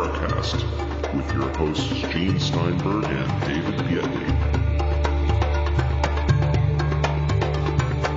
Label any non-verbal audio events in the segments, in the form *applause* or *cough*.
Paracast with your hosts Gene Steinberg and David Biedney.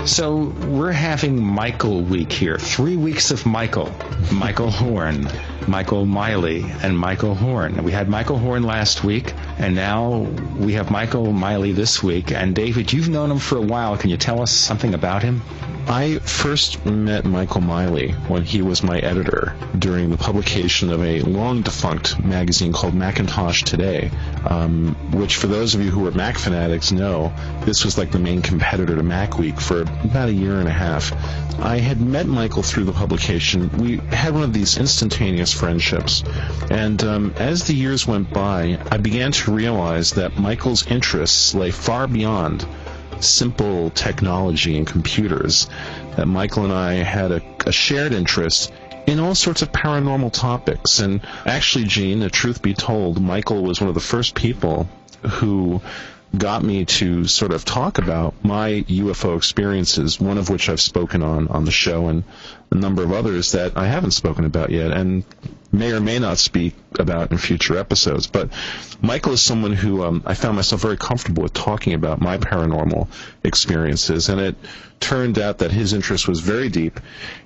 So we're having Michael week here. Three weeks of Michael. Michael Horn, Michael Miley, and Michael Horn. We had Michael Horn last week, and now we have Michael Miley this week. And David, you've known him for a while. Can you tell us something about him? I first met Michael Miley when he was my editor during the publication of a long defunct magazine called Macintosh Today, um, which, for those of you who are Mac fanatics, know this was like the main competitor to Mac Week for about a year and a half. I had met Michael through the publication. We had one of these instantaneous friendships, and um, as the years went by, I began to realize that Michael's interests lay far beyond simple technology and computers, that Michael and I had a, a shared interest in all sorts of paranormal topics. And actually, Gene, the truth be told, Michael was one of the first people who got me to sort of talk about my UFO experiences, one of which I've spoken on on the show, and a number of others that I haven't spoken about yet, and may or may not speak about in future episodes. But Michael is someone who um, I found myself very comfortable with talking about my paranormal experiences, and it turned out that his interest was very deep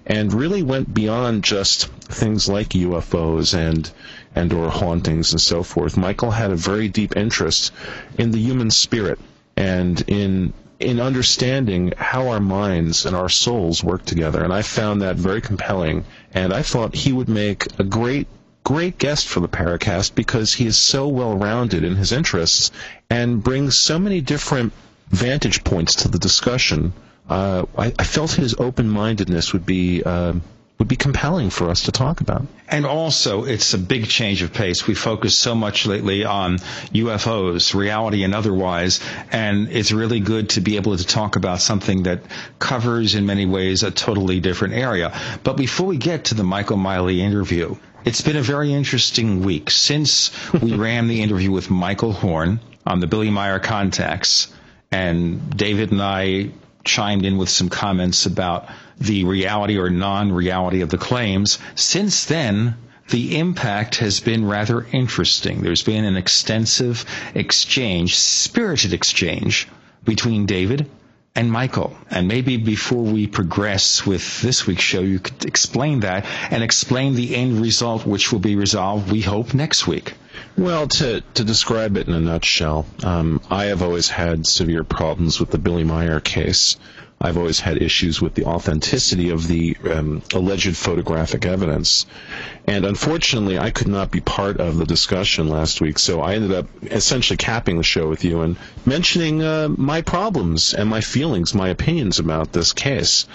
and really went beyond just things like UFOs and and or hauntings and so forth. Michael had a very deep interest in the human spirit and in in understanding how our minds and our souls work together. And I found that very compelling. And I thought he would make a great, great guest for the Paracast because he is so well rounded in his interests and brings so many different vantage points to the discussion. Uh, I, I, felt his open mindedness would be. Uh, would be compelling for us to talk about. And also, it's a big change of pace. We focus so much lately on UFOs, reality and otherwise, and it's really good to be able to talk about something that covers in many ways a totally different area. But before we get to the Michael Miley interview, it's been a very interesting week since we *laughs* ran the interview with Michael Horn on the Billy Meier contacts, and David and I chimed in with some comments about the reality or non-reality of the claims. Since then, the impact has been rather interesting. There's been an extensive exchange, spirited exchange between David and Michael. And maybe before we progress with this week's show, you could explain that and explain the end result, which will be resolved, we hope, next week. Well, to, to describe it in a nutshell, um, I have always had severe problems with the Billy Meier case. I've always had issues with the authenticity of the um, alleged photographic evidence. And unfortunately, I could not be part of the discussion last week, so I ended up essentially capping the show with you and mentioning uh, my problems and my feelings, my opinions about this case.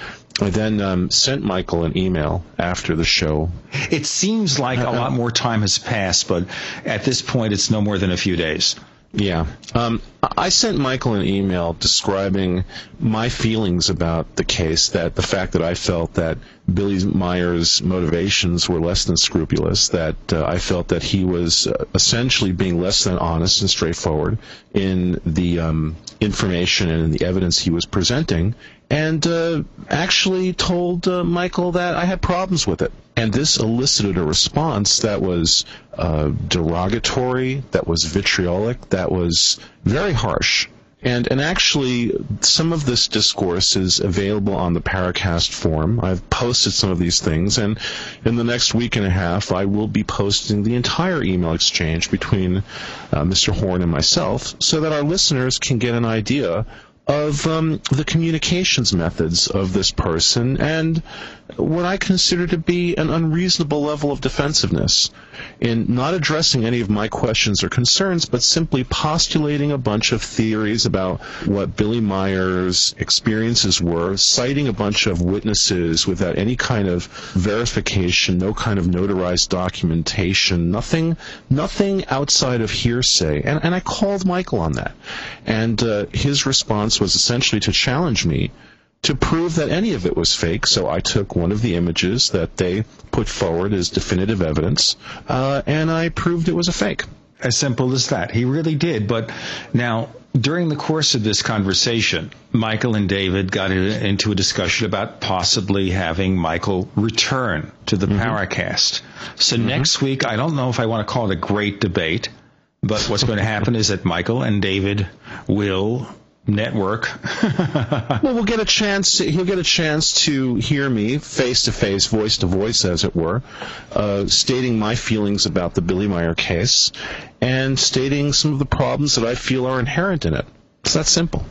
I then um, sent Michael an email after the show. It seems like a lot *laughs* more time has passed, but at this point, it's no more than a few days. Yeah. Um, I sent Michael an email describing my feelings about the case, that the fact that I felt that Billy Meier's motivations were less than scrupulous, that uh, I felt that he was uh, essentially being less than honest and straightforward in the um, information and in the evidence he was presenting, and uh, actually told uh, Michael that I had problems with it. And this elicited a response that was uh, derogatory, that was vitriolic, that was very harsh. And, and actually, some of this discourse is available on the Paracast forum. I've posted some of these things, and in the next week and a half, I will be posting the entire email exchange between uh, Mr. Horn and myself so that our listeners can get an idea of um, the communications methods of this person and what I consider to be an unreasonable level of defensiveness in not addressing any of my questions or concerns, but simply postulating a bunch of theories about what Billy Meier's experiences were, citing a bunch of witnesses without any kind of verification, no kind of notarized documentation, nothing, nothing outside of hearsay. And, and I called Michael on that. And uh, his response was essentially to challenge me to prove that any of it was fake. So I took one of the images that they put forward as definitive evidence, uh, and I proved it was a fake. As simple as that. He really did. But now, during the course of this conversation, Michael and David got into a discussion about possibly having Michael return to the mm-hmm. Paracast. So mm-hmm. next week, I don't know if I want to call it a great debate, but what's going to happen is that Michael and David will network. *laughs* well, we'll get a chance. He'll get a chance to hear me face to face, voice to voice, as it were, uh, stating my feelings about the Billy Meier case and stating some of the problems that I feel are inherent in it. It's that simple.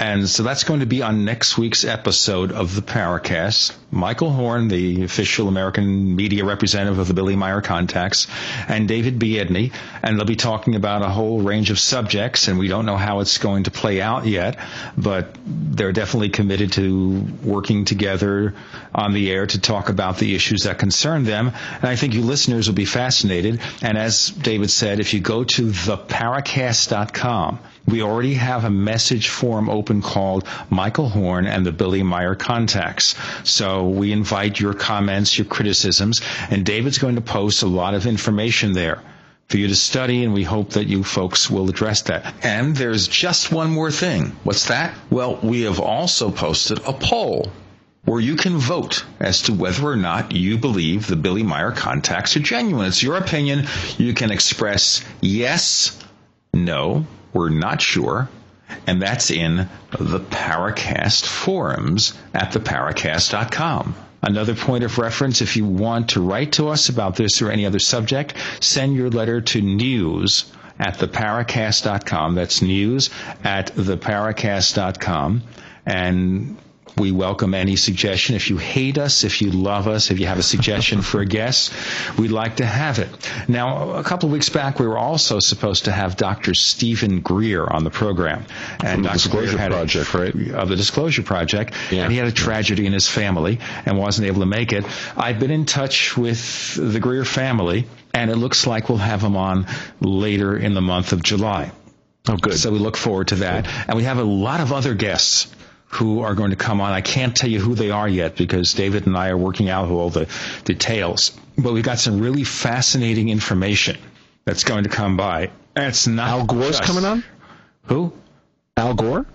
And so that's going to be on next week's episode of the Paracast. Michael Horn, the official American media representative of the Billy Meier Contacts, and David Biedney. And they'll be talking about a whole range of subjects, and we don't know how it's going to play out yet, but they're definitely committed to working together on the air to talk about the issues that concern them. And I think you listeners will be fascinated. And as David said, if you go to theparacast.com, we already have a message form open called Michael Horn and the Billy Meier Contacts. So we invite your comments, your criticisms, and David's going to post a lot of information there for you to study, and we hope that you folks will address that. And there's just one more thing. What's that? Well, we have also posted a poll where you can vote as to whether or not you believe the Billy Meier contacts are genuine. It's your opinion. You can express yes, no, we're not sure. And that's in the Paracast forums at theparacast.com. Another point of reference, if you want to write to us about this or any other subject, send your letter to news at theparacast.com. That's news at theparacast.com. And we welcome any suggestion. If you hate us, if you love us, if you have a suggestion for a guest, we'd like to have it. Now, a couple of weeks back, we were also supposed to have Dr. Stephen Greer on the program. And the Disclosure Project, a, right? Of the Disclosure Project. Yeah. And he had a tragedy in his family and wasn't able to make it. I've been in touch with the Greer family, and it looks like we'll have him on later in the month of July. Oh, good. So we look forward to that. And we have a lot of other guests who are going to come on. I can't tell you who they are yet because David and I are working out all the details. But we've got some really fascinating information that's going to come by. And it's not Al Gore's just, coming on. Who? Al Gore.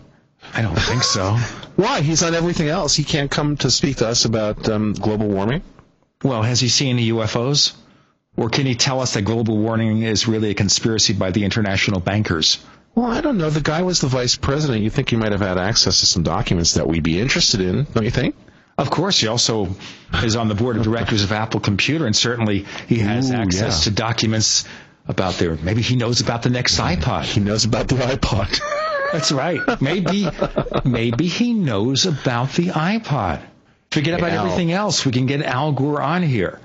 I don't think so. *laughs* Why? He's on everything else. He can't come to speak to us about um, global warming. Well, has he seen the UFOs? Or can he tell us that global warming is really a conspiracy by the international bankers? Well, I don't know. The guy was the vice president. You think he might have had access to some documents that we'd be interested in, don't you think? Of course, he also is on the board of directors of Apple Computer, and certainly he has Ooh, access yeah. to documents about their. Maybe he knows about the next iPod. He knows about the iPod. That's right. Maybe, maybe he knows about the iPod. Forget about Al. everything else. We can get Al Gore on here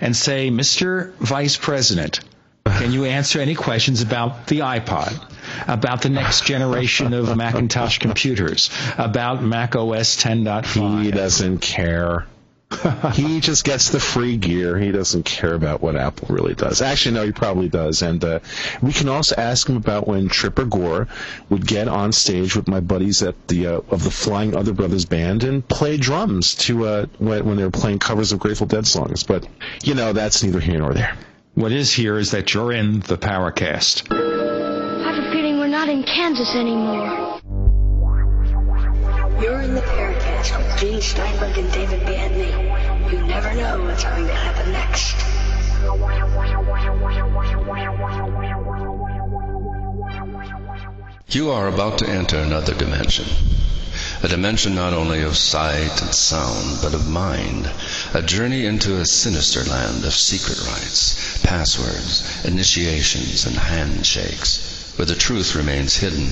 and say, Mr. Vice President, can you answer any questions about the iPod? About the next generation of *laughs* Macintosh computers, about Mac OS 10.5. He doesn't care. he just gets the free gear. He doesn't care about what Apple really does. Actually, no, he probably does. And uh, we can also ask him about when Tipper Gore would get on stage with my buddies at the uh, of the Flying Other Brothers band and play drums to uh, when, when they were playing covers of Grateful Dead songs. But you know, that's neither here nor there. What is here is that you're in the Paracast not in Kansas anymore. You're in the Paracast with Gene Steinberg and David Biedney. You never know what's going to happen next. You are about to enter another dimension. A dimension not only of sight and sound, but of mind. A journey into a sinister land of secret rites, passwords, initiations, and handshakes where the truth remains hidden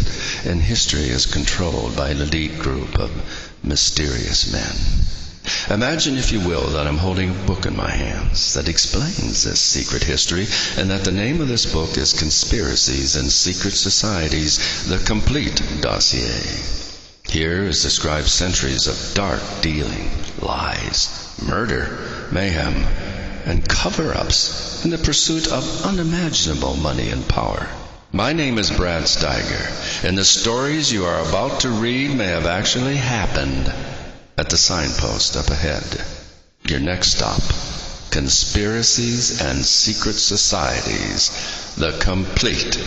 and history is controlled by an elite group of mysterious men. Imagine, if you will, that I'm holding a book in my hands that explains this secret history, and that the name of this book is Conspiracies and Secret Societies, the Complete Dossier. Here is described centuries of dark dealing, lies, murder, mayhem, and cover ups in the pursuit of unimaginable money and power. My name is Brad Steiger, and the stories you are about to read may have actually happened at the signpost up ahead. Your next stop Conspiracies and Secret Societies, the complete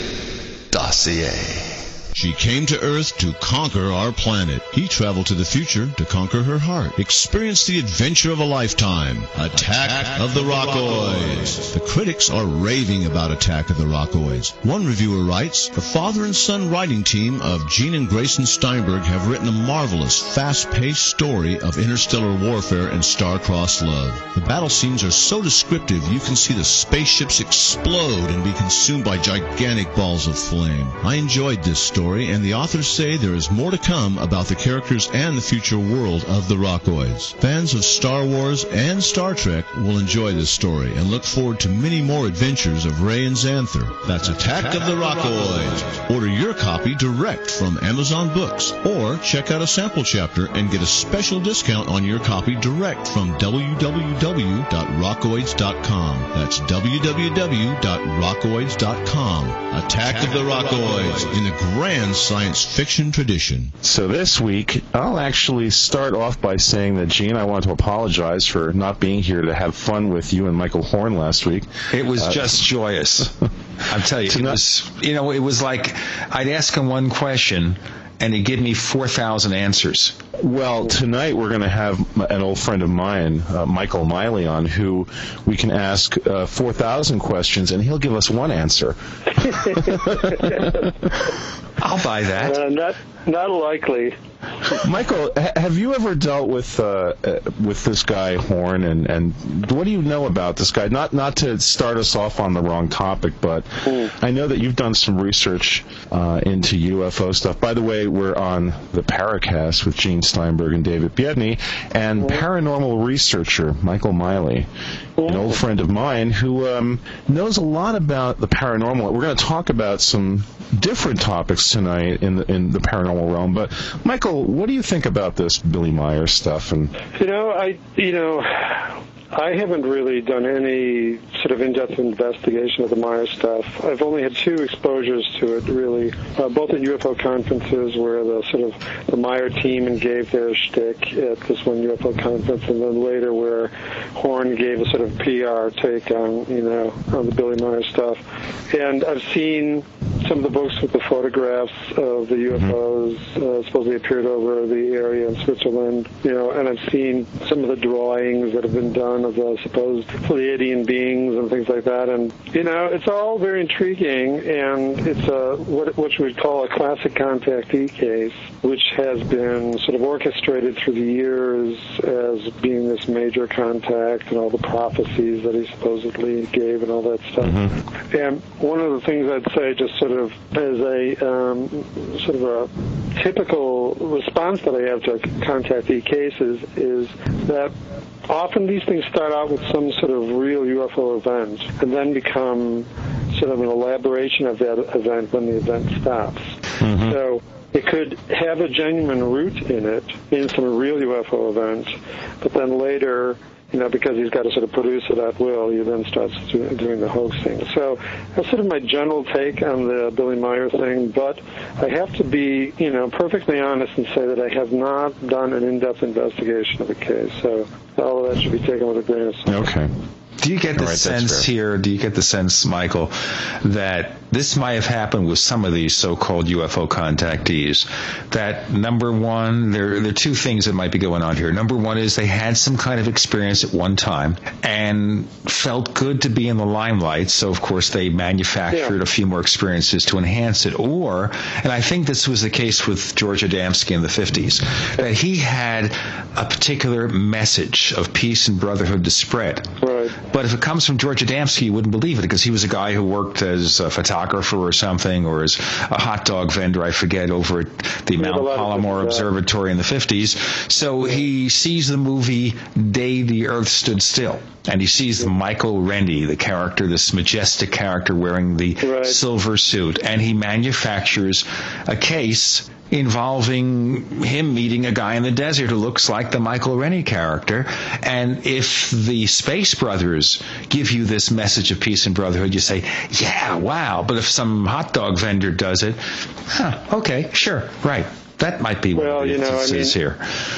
dossier. She came to Earth to conquer our planet. He traveled to the future to conquer her heart. Experience the adventure of a lifetime. Attack, of the Rockoids. The critics are raving about Attack of the Rockoids. One reviewer writes, The father and son writing team of Gene and Grayson Steinberg have written a marvelous, fast-paced story of interstellar warfare and star-crossed love. The battle scenes are so descriptive you can see the spaceships explode and be consumed by gigantic balls of flame. I enjoyed this story, and the authors say there is more to come about the characters and the future world of the Rockoids. Fans of Star Wars and Star Trek will enjoy this story and look forward to many more adventures of Ray and Xanther. That's Attack of the Rockoids. Order your copy direct from Amazon Books or check out a sample chapter and get a special discount on your copy direct from www.rockoids.com. That's www.rockoids.com. Attack of the Rockoids in the grand science fiction tradition. So this week, I'll actually start off by saying that, Gene, I want to apologize for not being here to have fun with you and Michael Horn last week. It was uh, just joyous. *laughs* I'm telling you, it was, you know, it was like I'd ask him one question and he'd give me 4,000 answers. Well, tonight we're going to have an old friend of mine, uh, Michael Miley, on who we can ask uh, 4,000 questions and he'll give us one answer. *laughs* *laughs* I'll buy that. Uh, not, not likely. Michael, have you ever dealt with uh, uh, with this guy Horn, and, and what do you know about this guy? Not not to start us off on the wrong topic, but mm. I know that you've done some research uh, into UFO stuff. By the way, we're on the Paracast with Gene Steinberg and David Biedney, and mm. paranormal researcher Michael Miley, mm. an old friend of mine who um, knows a lot about the paranormal. We're going to talk about some different topics tonight in the in the paranormal realm, but Michael what do you think about this Billy Meier stuff? And you know, I you know, I haven't really done any sort of in-depth investigation of the Meier stuff. I've only had two exposures to it, really, uh, both at UFO conferences where the sort of the Meier team gave their shtick at this one UFO conference, and then later where Horn gave a sort of PR take on you know on the Billy Meier stuff. And I've seen some of the books with the photographs of the UFOs mm-hmm. uh, supposedly appeared over the area in Switzerland, you know, and I've seen some of the drawings that have been done of the supposed Pleiadian beings and things like that, and you know, it's all very intriguing, and it's a what what you would call a classic contactee case, which has been sort of orchestrated through the years as being this major contact and all the prophecies that he supposedly gave and all that stuff. Mm-hmm. And one of the things I'd say, just sort of as a um, sort of a typical response that I have to contactee cases, is that often these things start out with some sort of real UFO event and then become sort of an elaboration of that event when the event stops. Mm-hmm. So it could have a genuine root in it, in some real UFO event, but then later you know, because he's got to sort of produce it at will, he then starts doing the hoaxing. So that's sort of my general take on the Billy Meier thing, but I have to be, you know, perfectly honest and say that I have not done an in-depth investigation of the case. So all of that should be taken with a grain of salt. Okay. Do you get the right, sense here, do you get the sense, Michael, that this might have happened with some of these so-called UFO contactees? That number one, there, there are two things that might be going on here. Number one is they had some kind of experience at one time and felt good to be in the limelight, so of course they manufactured yeah. a few more experiences to enhance it. Or, and I think this was the case with George Adamski in the 50s, that he had a particular message of peace and brotherhood to spread. Right. But if it comes from George Adamski, you wouldn't believe it because he was a guy who worked as a photographer or something, or as a hot dog vendor, I forget, over at the Mount Palomar Observatory in the 50s. So he sees the movie Day the Earth Stood Still, and he sees Michael Rennie, the character, this majestic character wearing the right. silver suit, and he manufactures a case involving him meeting a guy in the desert who looks like the Michael Rennie character. And if the Space Brothers give you this message of peace and brotherhood, you say, yeah, wow. But if some hot dog vendor does it, huh, okay, sure, right. That might be well, one of the you know, I mean, here.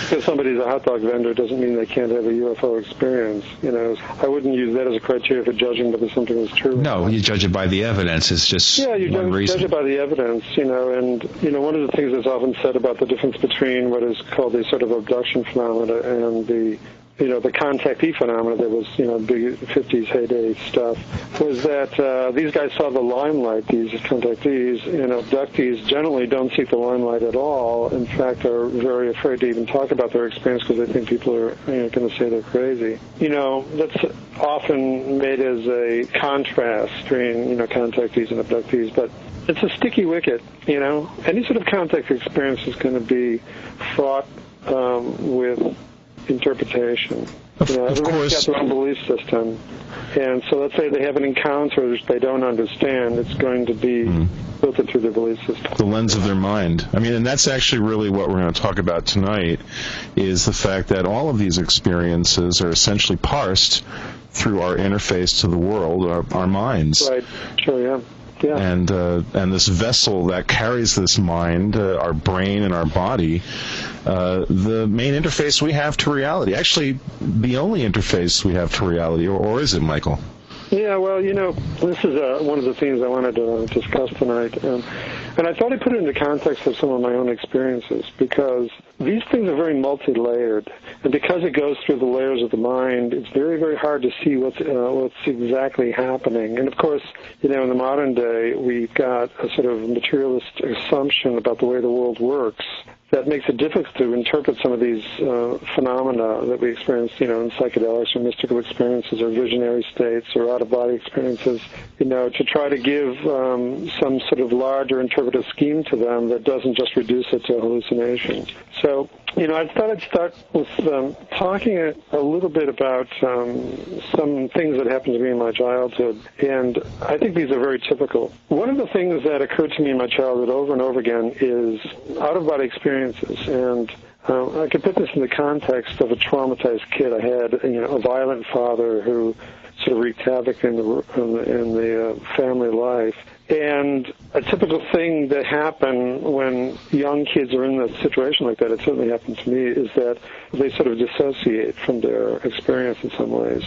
Because somebody's a hot dog vendor doesn't mean they can't have a UFO experience. You know, I wouldn't use that as a criteria for judging whether something is true. No, you judge it by the evidence. It's just Yeah, you judge, reason. judge it by the evidence, you know, and you know one of the things that's often said about the difference between what is called the sort of abduction phenomena and the you know the contactee phenomena that was you know big 50s heyday stuff was that uh, these guys saw the limelight. These contactees and abductees generally don't seek the limelight at all. In fact, are very afraid to even talk about their experience because they think people are you know, going to say they're crazy. You know that's often made as a contrast between you know contactees and abductees, but it's a sticky wicket. You know, any sort of contact experience is going to be fraught um, with interpretation. Of- you know, everybody's course. got their own belief system, and so let's say they have an encounter they don't understand. It's going to be Hmm. filtered through their belief system. the lens of their mind. I mean, and that's actually really what we're going to talk about tonight is the fact that all of these experiences are essentially parsed through our interface to the world, our, our minds. Right? Sure. Yeah. Yeah. And uh, and this vessel that carries this mind, uh, our brain and our body, uh, the main interface we have to reality. Actually, the only interface we have to reality, or, or is it, Michael? Yeah, well, you know, this is uh, one of the themes I wanted to discuss tonight. Um, and I thought I'd put it into context of some of my own experiences because these things are very multi-layered. And because it goes through the layers of the mind, it's very, very hard to see what's, uh, what's exactly happening. And of course, you know, in the modern day, we've got a sort of materialist assumption about the way the world works that makes it difficult to interpret some of these uh, phenomena that we experience, you know, in psychedelics or mystical experiences or visionary states or out-of-body experiences, you know, to try to give um, some sort of larger interpretive scheme to them that doesn't just reduce it to hallucination. So, you know, I thought I'd start with um, talking a, a little bit about um, some things that happened to me in my childhood, and I think these are very typical. One of the things that occurred to me in my childhood over and over again is out-of-body experiences, and uh, I could put this in the context of a traumatized kid. I had, you know, a violent father who sort of wreaked havoc in the in the, in the uh, family life. And a typical thing that happen when young kids are in a situation like that, it certainly happened to me, is that they sort of dissociate from their experience in some ways.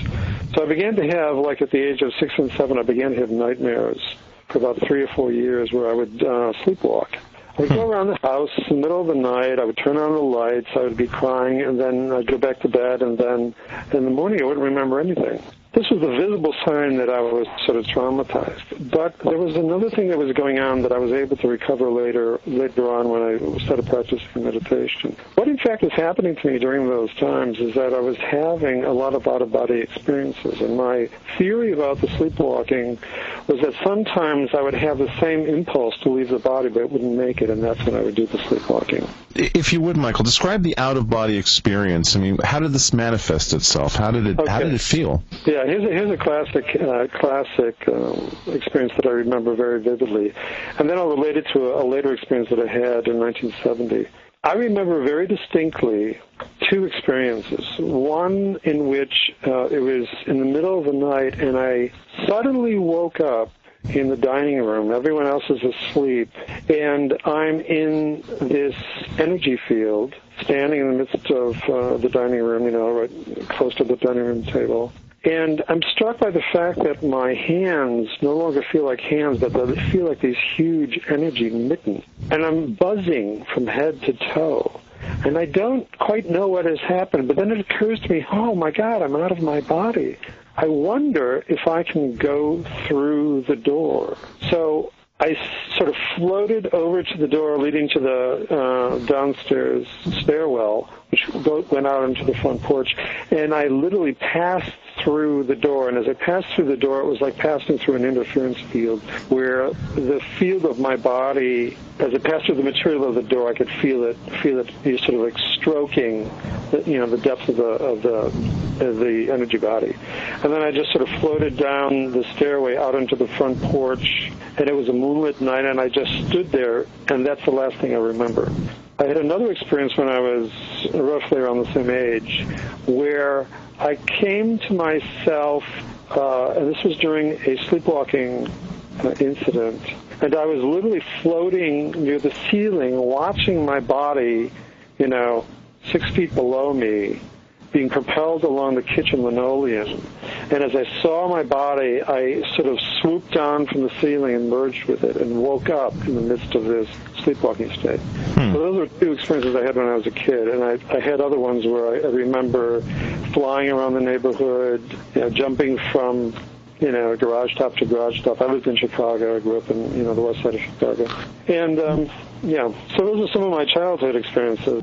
So I began to have, like at the age of six and seven, I began to have nightmares for about three or four years where I would uh, sleepwalk. I would go hmm. around the house in the middle of the night. I would turn on the lights. I would be crying, and then I'd go back to bed. And then in the morning, I wouldn't remember anything. This was a visible sign that I was sort of traumatized. But there was another thing that was going on that I was able to recover later later on when I started practicing meditation. What in fact was happening to me during those times is that I was having a lot of out-of-body experiences. And my theory about the sleepwalking was that sometimes I would have the same impulse to leave the body, but it wouldn't make it, and that's when I would do the sleepwalking. If you would, Michael, describe the out-of-body experience. I mean, how did this manifest itself? How did it How did it feel? Yeah, here's a, here's a classic uh, classic um, experience that I remember very vividly, and then I'll relate it to a, a later experience that I had in 1970. I remember very distinctly two experiences. One in which uh, it was in the middle of the night, and I suddenly woke up in the dining room. Everyone else is asleep, and I'm in this energy field, standing in the midst of uh, the dining room, you know, right close to the dining room table. And I'm struck by the fact that my hands no longer feel like hands, but they feel like these huge energy mittens. And I'm buzzing from head to toe. And I don't quite know what has happened, but then it occurs to me, oh my God, I'm out of my body. I wonder if I can go through the door. So I sort of floated over to the door leading to the uh, downstairs stairwell, which went out into the front porch, and I literally passed through the door. And as I passed through the door, it was like passing through an interference field, where the field of my body, as I passed through the material of the door, I could feel it, feel it, you sort of like stroking, you know, the depth of the of the of the energy body. And then I just sort of floated down the stairway out into the front porch, and it was a moonlit night, and I just stood there, and that's the last thing I remember. I had another experience when I was roughly around the same age, where I came to myself, uh, and this was during a sleepwalking uh, incident. And I was literally floating near the ceiling, watching my body, you know, six feet below me, being propelled along the kitchen linoleum. And as I saw my body, I sort of swooped down from the ceiling and merged with it and woke up in the midst of this sleepwalking state. Hmm. So those are two experiences I had when I was a kid. And I, I had other ones where I, I remember flying around the neighborhood, you know, jumping from you know, garage top to garage top. I lived in Chicago. I grew up in, you know, the west side of Chicago. And, um, yeah, so those are some of my childhood experiences.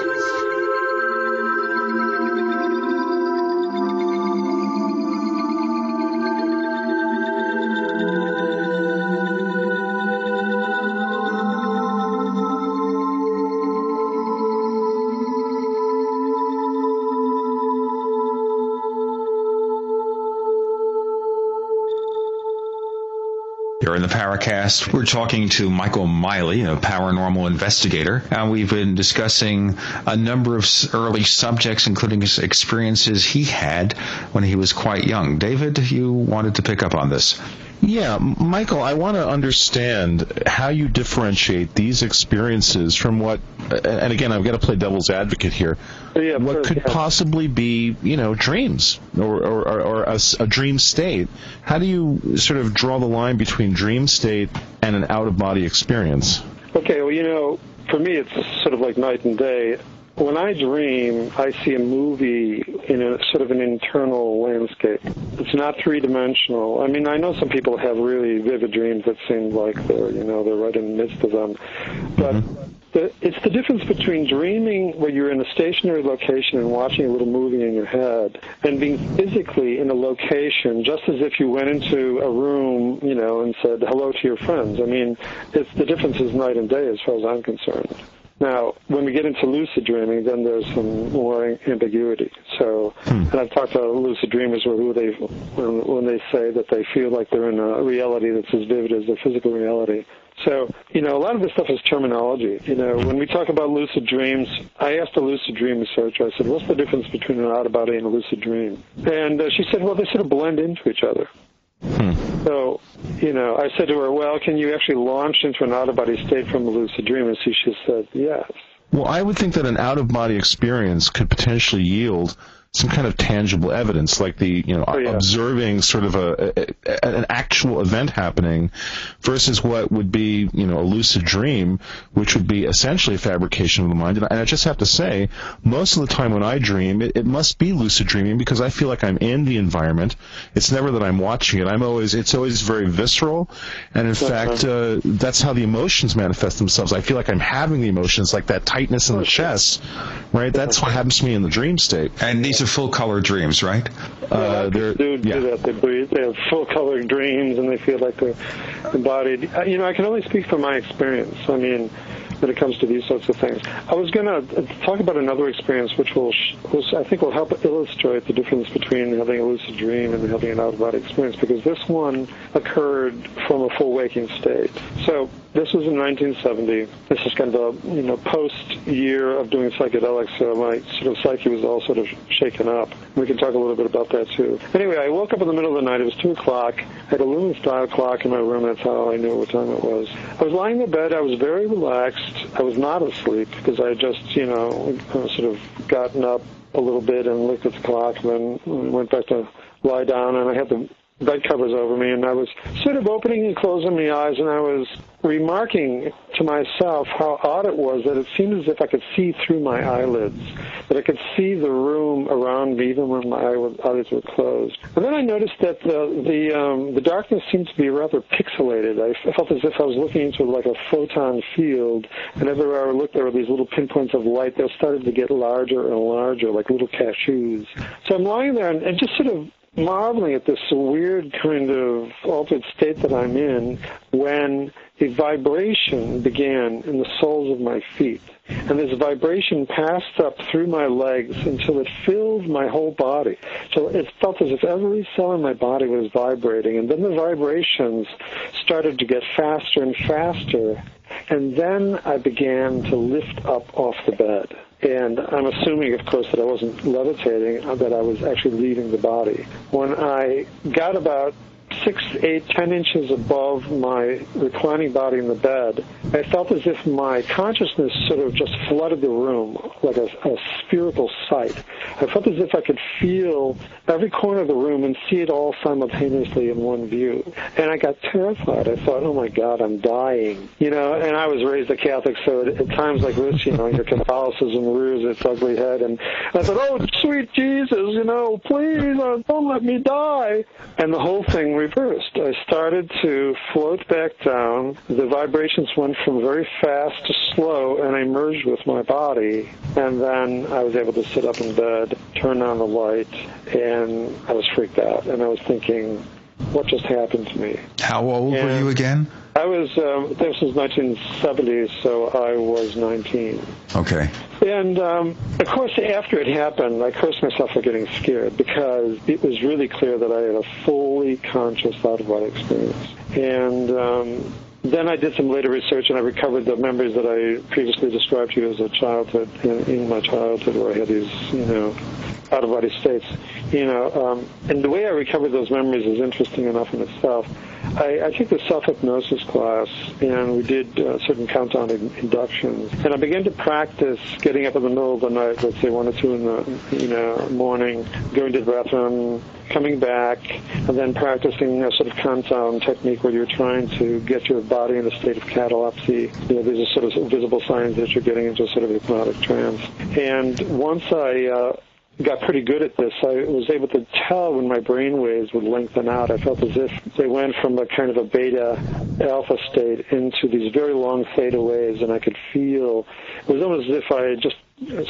In the Paracast, we're talking to Michael Miley, a paranormal investigator, and we've been discussing a number of early subjects, including his experiences he had when he was quite young. David, you wanted to pick up on this. Yeah, Michael, I want to understand how you differentiate these experiences from what, and again, I've got to play devil's advocate here. Yeah, what could yeah. possibly be, you know, dreams or, or, or, or a, a, dream state? How do you sort of draw the line between dream state and an out of body experience? Okay, well, you know, for me, it's sort of like night and day when I dream, I see a movie in a sort of an internal landscape. It's not three dimensional. I mean, I know some people have really vivid dreams that seem like they're, you know, they're right in the midst of them. But mm-hmm. the, it's the difference between dreaming where you're in a stationary location and watching a little movie in your head and being physically in a location just as if you went into a room, you know, and said hello to your friends. I mean, it's the difference is night and day as far as I'm concerned. Now, when we get into lucid dreaming, then there's some more ambiguity. So, hmm. and I've talked to lucid dreamers who they, when, when they say that they feel like they're in a reality that's as vivid as their physical reality. So, you know, a lot of this stuff is terminology. You know, when we talk about lucid dreams, I asked a lucid dream researcher, I said, what's the difference between an out of body and a lucid dream? And uh, she said, well, they sort of blend into each other. Hmm. So, you know, I said to her, well, can you actually launch into an out-of-body state from a lucid dream? And she said, yes. Well, I would think that an out-of-body experience could potentially yield some kind of tangible evidence, like the you know oh, yeah. observing sort of a, a, an actual event happening, versus what would be you know a lucid dream, which would be essentially a fabrication of the mind. And I, and I just have to say, most of the time when I dream, it, it, must be lucid dreaming because I feel like I'm in the environment. It's never that I'm watching it. I'm always it's always very visceral, and in fact, uh, that's how the emotions manifest themselves. I feel like I'm having the emotions, like that tightness in the chest, right? That's what happens to me in the dream state. And these are full color dreams, right? Uh, yeah, do, do yeah. that. They, breathe, they have full color dreams and they feel like they're embodied. Uh, you know, I can only speak from my experience. I mean, when it comes to these sorts of things. I was going to talk about another experience which will, will, I think will help illustrate the difference between having a lucid dream and having an out-of-body experience because this one occurred from a full waking state. So this was in 1970. This is kind of a you know post year of doing psychedelics, so my sort of psyche was all sort of shaken up. We can talk a little bit about that too. Anyway, I woke up in the middle of the night. It was two o'clock. I had a lumen style clock in my room. That's how I knew what time it was. I was lying in bed. I was very relaxed. I was not asleep because I had just you know uh, sort of gotten up a little bit and looked at the clock, and then went back to lie down, and I had the bed covers over me, and I was sort of opening and closing my eyes, and I was remarking to myself how odd it was that it seemed as if I could see through my eyelids, that I could see the room around me even when my eyelids were closed. And then I noticed that the the, um, the darkness seemed to be rather pixelated. I felt as if I was looking into like a photon field, and everywhere I looked, there were these little pinpoints of light that started to get larger and larger, like little cashews. So I'm lying there and, and just sort of marveling at this weird kind of altered state that I'm in when a vibration began in the soles of my feet. And this vibration passed up through my legs until it filled my whole body. So it felt as if every cell in my body was vibrating. And then the vibrations started to get faster and faster and then I began to lift up off the bed. And I'm assuming, of course, that I wasn't levitating, uh, that I was actually leaving the body. When I got about six, eight, ten inches above my reclining body in the bed, I felt as if my consciousness sort of just flooded the room like a, a spherical sight. I felt as if I could feel every corner of the room and see it all simultaneously in one view. And I got terrified. I thought, oh my God, I'm dying. You know, and I was raised a Catholic, so at, at times like this, you know, your Catholicism rears its ugly head. And I thought, oh, sweet Jesus, you know, please uh, don't let me die. And the whole thing reversed. I started to float back down. The vibrations went from very fast to slow, and I merged with my body. And then I was able to sit up in bed, turn on the light, and I was freaked out. And I was thinking, what just happened to me? How old were you again? I was, um, this was 1970s, so I was 19. Okay. And um, of course, after it happened, I cursed myself for getting scared because it was really clear that I had a fully conscious out of body experience. And um, then I did some later research and I recovered the memories that I previously described to you as a childhood, in, my childhood, where I had these, you know, out of body states. You know, um, and the way I recovered those memories is interesting enough in itself. I, I took the self hypnosis class, and we did uh, certain countdown in- inductions, and I began to practice getting up in the middle of the night, let's say one or two in the you know morning, going to the bathroom, coming back, and then practicing a sort of countdown technique where you're trying to get your body in a state of catalepsy. You know, these are sort of visible signs that you're getting into a sort of hypnotic trance. And once I uh, got pretty good at this. I was able to tell when my brain waves would lengthen out. I felt as if they went from a kind of a beta alpha state into these very long theta waves, and I could feel it was almost as if I had just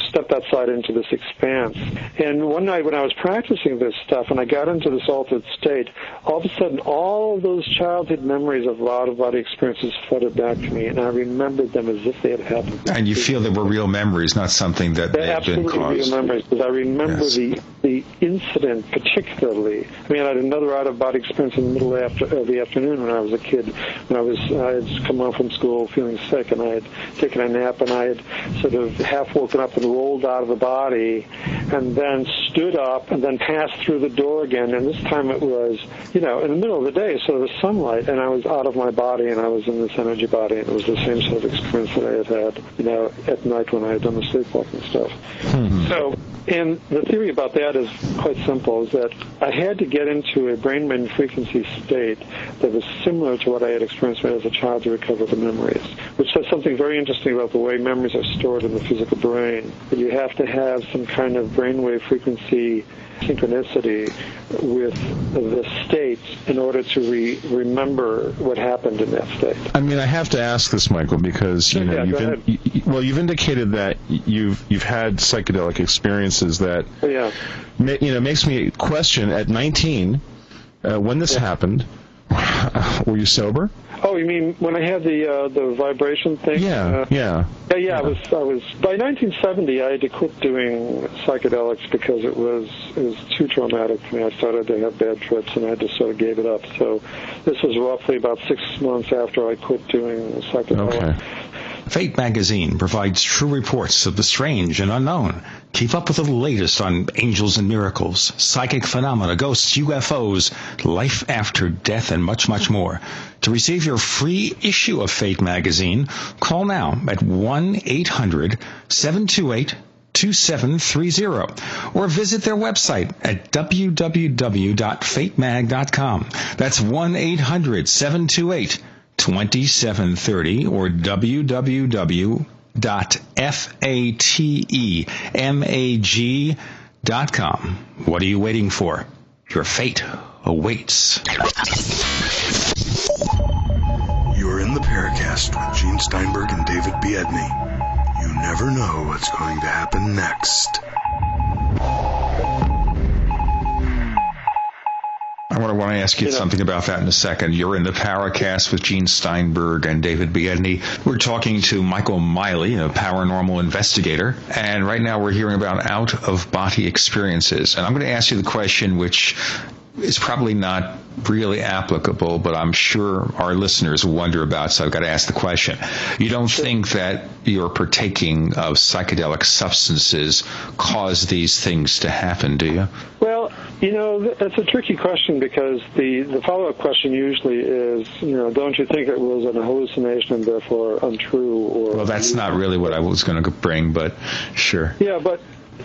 stepped outside into this expanse. And one night when I was practicing this stuff and I got into this altered state, all of a sudden all of those childhood memories of out of body experiences flooded back to me, and I remembered them as if they had happened. And you feel they were real memories, not something that They're been absolutely caused. real memories because I remember Yes. the the incident particularly. I mean, I had another out of body experience in the middle of, after, of the afternoon when I was a kid. When I was I had come home from school feeling sick, and I had taken a nap, and I had sort of half woken up and rolled out of the body, and then stood up, and then passed through the door again. And this time it was, you know, in the middle of the day, so there was sunlight, and I was out of my body, and I was in this energy body, and it was the same sort of experience that I had had, you know, at night when I had done the sleepwalking stuff. Hmm. So, and the theory about that is quite simple: is that I had to get into a brain mind frequency state that was similar to what I had experienced as a child to recover the memories, which says something very interesting about the way memories are stored in the physical brain. That you have to have some kind of brainwave frequency synchronicity with the state in order to re- remember what happened in that state. I mean, I have to ask this, Michael, because you know Yeah, you've in, y- y- well, you've indicated that you've you've had psychedelic experiences that Yeah. ma- you know makes me question at 19 uh, when this happened. *laughs* Were you sober? Oh, you mean when I had the uh, the vibration thing? Yeah, Uh, yeah. Yeah, yeah, I was. I was. By 1970, I had to quit doing psychedelics because it was it was too traumatic for me. I started to have bad trips, and I just sort of gave it up. So, this was roughly about six months after I quit doing psychedelics. Okay. Fate magazine provides true reports of the strange and unknown. Keep up with the latest on angels and miracles, psychic phenomena, ghosts, UFOs, life after death, and much, much more. To receive your free issue of Fate magazine, call now at 1-800-728-2730 or visit their website at www.fatemag.com. That's 1-800-728 2730 or www.fatemag.com. What are you waiting for? Your fate awaits. You're in the Paracast with Gene Steinberg and David Biedney. You never know what's going to happen next. I want to, want to ask you You know- something about that in a second. You're in the Paracast with Gene Steinberg and David Biedney. We're talking to Michael Miley, a paranormal investigator, and right now we're hearing about out of body experiences. And I'm going to ask you the question which is probably not really applicable, but I'm sure our listeners wonder about, so I've got to ask the question. You don't think that your partaking of psychedelic substances cause these things to happen, do you? Well, you know, that's a tricky question because the, the follow up question usually is, you know, don't you think it was an hallucination and therefore untrue? Or well, that's not really what I was going to bring, but sure. Yeah, but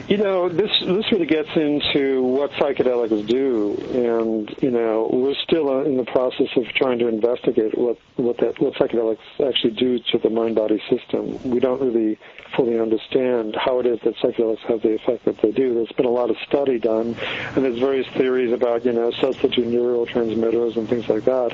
you know, this this really gets into what psychedelics do, and you know, we're still in the process of trying to investigate what what that what psychedelics actually do to the mind-body system. We don't really fully understand how it is that psychedelics have the effect that they do. There's been a lot of study done, and there's various theories about you know substitute neurotransmitters and things like that.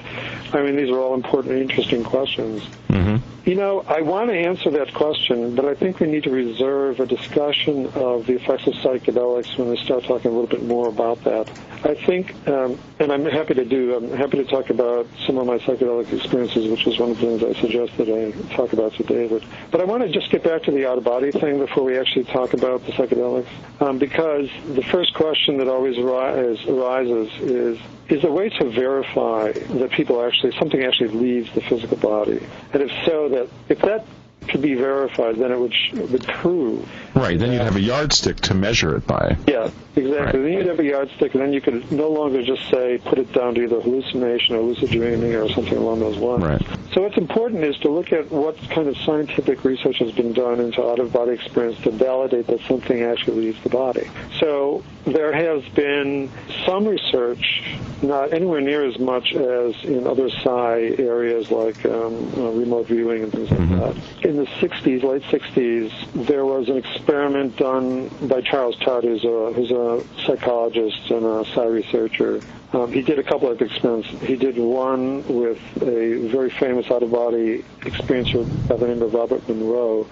I mean, these are all important, interesting questions. Mm-hmm. You know, I want to answer that question, but I think we need to reserve a discussion of the effects of psychedelics when we start talking a little bit more about that. I think, um, and I'm happy to do, I'm happy to talk about some of my psychedelic experiences, which was one of the things I suggested I talk about to David. But I want to just get back to the out-of-body thing before we actually talk about the psychedelics, um, because the first question that always arise, arises is, is a way to verify that people actually something actually leaves the physical body, and if so, that if that could be verified, then it would sh- would prove. Right. Then you'd have a yardstick to measure it by. Yeah, exactly. Right. Then you'd have a yardstick, and then you could no longer just say put it down to either hallucination or lucid dreaming or something along those lines. Right. So what's important is to look at what kind of scientific research has been done into out-of-body experience to validate that something actually leaves the body. So there has been some research, not anywhere near as much as in other psi areas like um, uh, remote viewing and things like that. In the 60s, late 60s, there was an experiment done by Charles Tart, who's a, who's a psychologist and a psi researcher. Um, he did a couple of experiments. He did one with a very famous out-of-body experiencer by the name of Robert Monroe,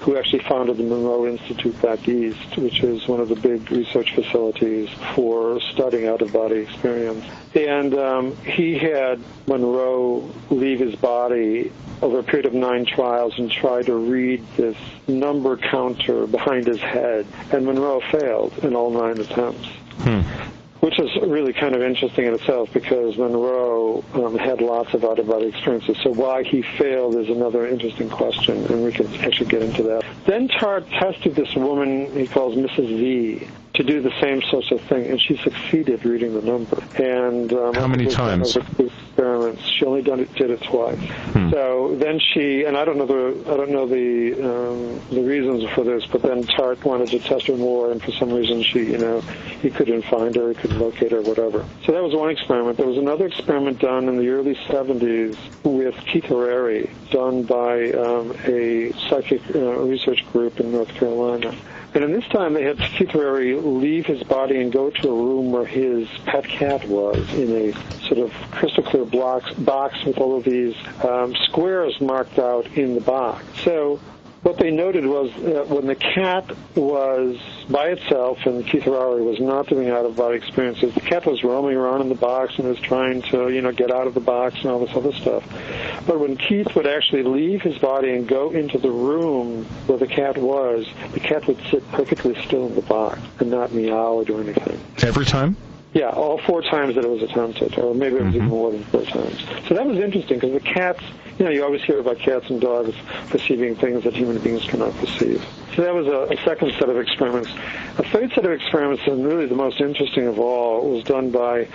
who actually founded the Monroe Institute back east, which is one of the big research facilities for studying out-of-body experience. And um, he had Monroe leave his body over a period of nine trials and try to read this number counter behind his head. And Monroe failed in all nine attempts. Which is really kind of interesting in itself because Monroe um, had lots of out-of-body experiences. So why he failed is another interesting question, and we can actually get into that. Then Tart tested this woman he calls Mrs. V to do the same sort of thing, and she succeeded reading the number. And um, How many it was done times? experiments. She only done it, did it twice. So then she, and I don't know the, I don't know the um, the reasons for this, but then Tart wanted to test her more, and for some reason she, you know, he couldn't find her, he couldn't locate her, whatever. So that was one experiment. There was another experiment done in the early 70s with Keith Harary, done by um, a psychic uh, research group in North Carolina. And in this time, they had Harary leave his body and go to a room where his pet cat was in a sort of crystal clear box with all of these um, squares marked out in the box. So what they noted was that when the cat was by itself and Keith Harary was not doing out-of-body experiences, the cat was roaming around in the box and was trying to, you know, get out of the box and all this other stuff. But when Keith would actually leave his body and go into the room where the cat was, the cat would sit perfectly still in the box and not meow or do anything. Every time? Yeah, all four times that it was attempted, or maybe it was even mm-hmm. more than four times. So that was interesting because the cats, you know, you always hear about cats and dogs perceiving things that human beings cannot perceive. So that was a, a second set of experiments. A third set of experiments, and really the most interesting of all, was done by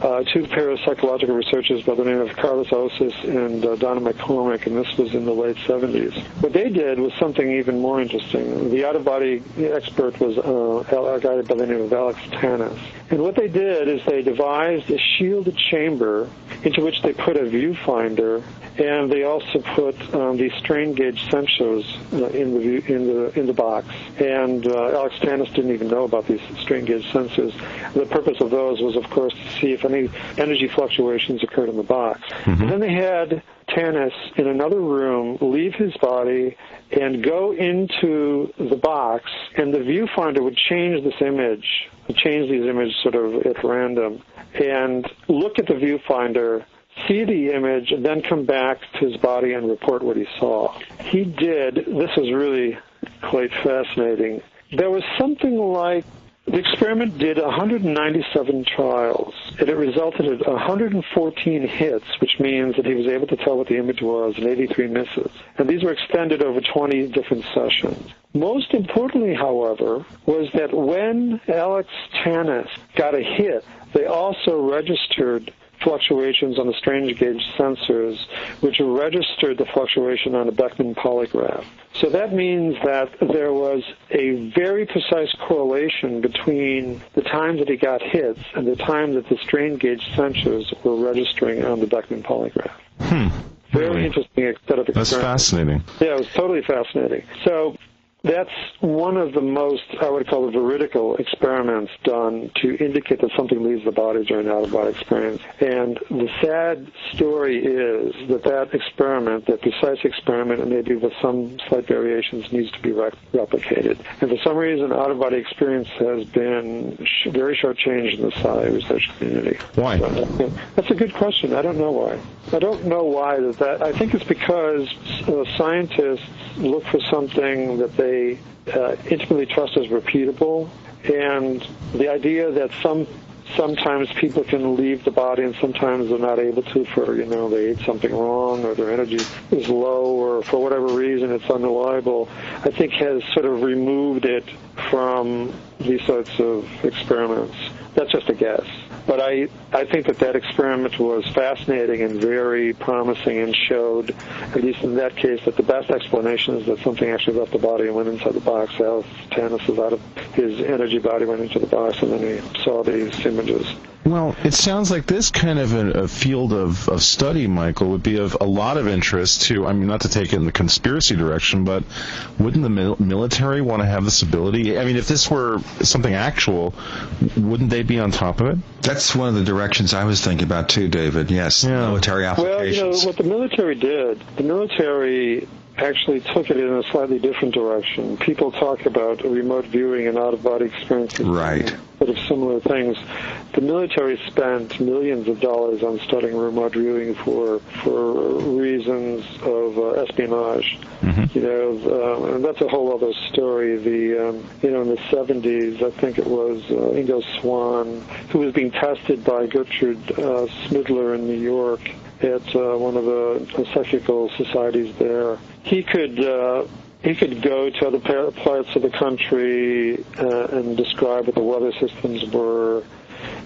uh, two parapsychological researchers by the name of Karlis Osis and uh, Donna McCormick, and this was in the late 70s. What they did was something even more interesting. The out-of-body expert was uh, a guy by the name of Alex Tanous. And what they did is they devised a shielded chamber into which they put a viewfinder, and they also put um, these strain gauge sensors uh, in the in the in the box. And uh, Alex Tanous didn't even know about these strain gauge sensors. The purpose of those was, of course, to see if any energy fluctuations occurred in the box. And then they had Tanous in another room leave his body and go into the box, and the viewfinder would change this image, change these images sort of at random, and look at the viewfinder, see the image, and then come back to his body and report what he saw. He did, this is really quite fascinating. There was something like the experiment did 197 trials, and it resulted in 114 hits, which means that he was able to tell what the image was, and 83 misses. And these were extended over 20 different sessions. Most importantly, however, was that when Alex Tanous got a hit, they also registered fluctuations on the strain gauge sensors, which registered the fluctuation on a Beckman polygraph. So that means that there was a very precise correlation between the time that he got hits and the time that the strain gauge sensors were registering on the Beckman polygraph. Hmm. Very Really? interesting set of experiments. That's fascinating. Yeah, it was totally fascinating. So that's one of the most, I would call it, veridical experiments done to indicate that something leaves the body during an out-of-body experience. And the sad story is that that experiment, that precise experiment, and maybe with some slight variations, needs to be rec- replicated. And for some reason, out-of-body experience has been sh- very short-changed in the psi research community. Why? So, that's a good question. I don't know why. I don't know why that. that I think it's because uh, scientists look for something that they uh, intimately trust as repeatable, and the idea that some sometimes people can leave the body and sometimes they're not able to for you know they ate something wrong or their energy is low or for whatever reason it's unreliable i think has sort of removed it from these sorts of experiments. That's just a guess but I, I think that that experiment was fascinating and very promising and showed, at least in that case, that the best explanation is that something actually left the body and went inside the box. Al Tanous is out of his energy body went into the box and then he saw these images. Well, it sounds like this kind of a, a field of, of study, Michael, would be of a lot of interest to, I mean, not to take it in the conspiracy direction, but wouldn't the mil- military want to have this ability? I mean, if this were something actual, wouldn't they be on top of it? That's one of the directions I was thinking about too, David. Yes, Yeah. military Well, you know, what the military did, the military actually took it in a slightly different direction. People talk about remote viewing and out-of-body experiences. Right. Sort of similar things. The military spent millions of dollars on studying remote viewing for for reasons of uh, espionage. You know, uh, and that's a whole other story. The um, you know in the 70s, I think it was uh, Ingo Swann who was being tested by Gertrude uh, Schmeidler in New York at uh, one of the psychical societies there. He could uh, he could go to other parts of the country uh, and describe what the weather systems were,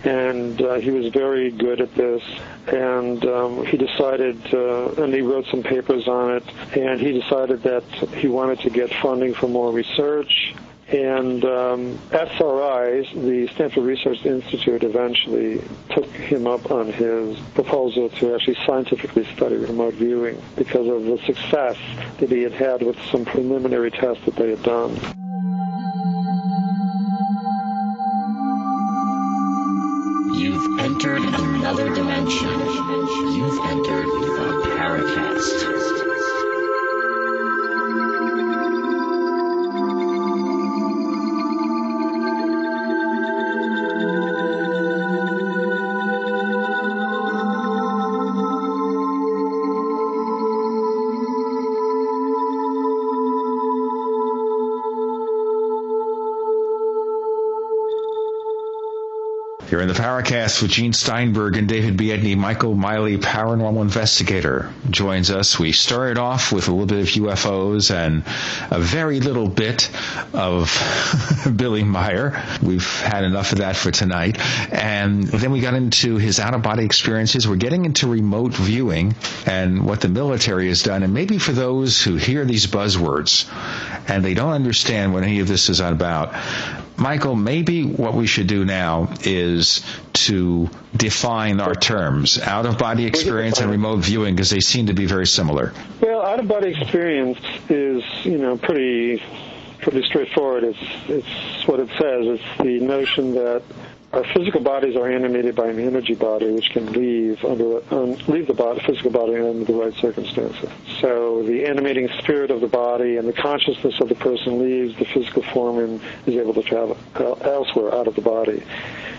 and uh, he was very good at this. And um, he decided, uh, and he wrote some papers on it, and he decided that he wanted to get funding for more research. And um, SRI, the Stanford Research Institute, eventually took him up on his proposal to actually scientifically study remote viewing because of the success that he had had with some preliminary tests that they had done. You've entered another dimension. You've entered the Paracast. You're in the Paracast with Gene Steinberg and David Biedny. Michael Miley, paranormal investigator, joins us. We started off with a little bit of UFOs and a very little bit of *laughs* Billy Meier. We've had enough of that for tonight. And then we got into his out of body experiences. We're getting into remote viewing and what the military has done. And maybe for those who hear these buzzwords and they don't understand what any of this is about, Michael, maybe what we should do now is to define our terms, out of body experience and remote viewing, because they seem to be very similar. Well, out of body experience is, you know, pretty pretty straightforward. It's it's what it says. It's the notion that our physical bodies are animated by an energy body, which can leave under um, leave the body, physical body under the right circumstances. So the animating spirit of the body and the consciousness of the person leaves the physical form and is able to travel elsewhere out of the body.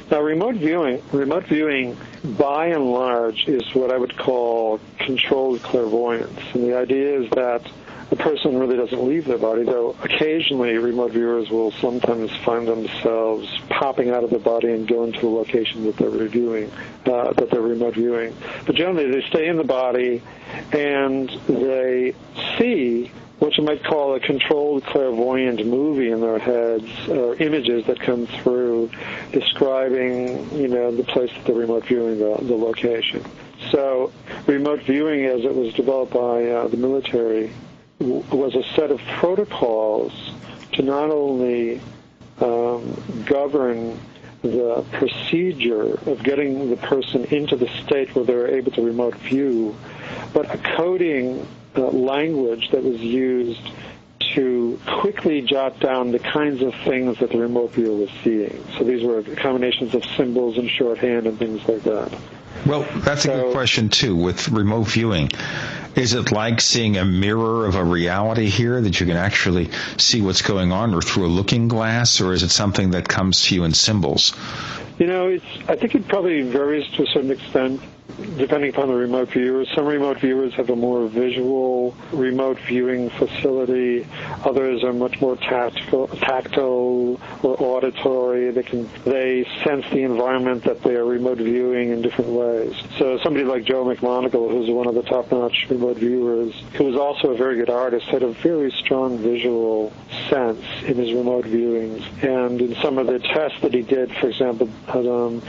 Now, remote viewing, remote viewing, by and large, is what I would call controlled clairvoyance, and the idea is that the person really doesn't leave their body, though occasionally remote viewers will sometimes find themselves popping out of the body and go into the location that they're reviewing, uh, that they're remote viewing. But generally, they stay in the body and they see what you might call a controlled clairvoyant movie in their heads, or images that come through describing, you know, the place that they're remote viewing, the, the location. So, remote viewing, as it was developed by uh, the military, was a set of protocols to not only um, govern the procedure of getting the person into the state where they're able to remote view, but a coding uh, language that was used to quickly jot down the kinds of things that the remote viewer was seeing. So these were combinations of symbols and shorthand and things like that. Well, that's a good question too. With remote viewing, is it like seeing a mirror of a reality here that you can actually see what's going on, or through a looking glass, or is it something that comes to you in symbols? You know, it's. I think it probably varies to a certain extent depending upon the remote viewers. Some remote viewers have a more visual remote viewing facility. Others are much more tactile, tactile or auditory. They can they sense the environment that they are remote viewing in different ways. So somebody like Joe McMoneagle, who's one of the top-notch remote viewers, who was also a very good artist, had a very strong visual sense in his remote viewings. And in some of the tests that he did, for example, um,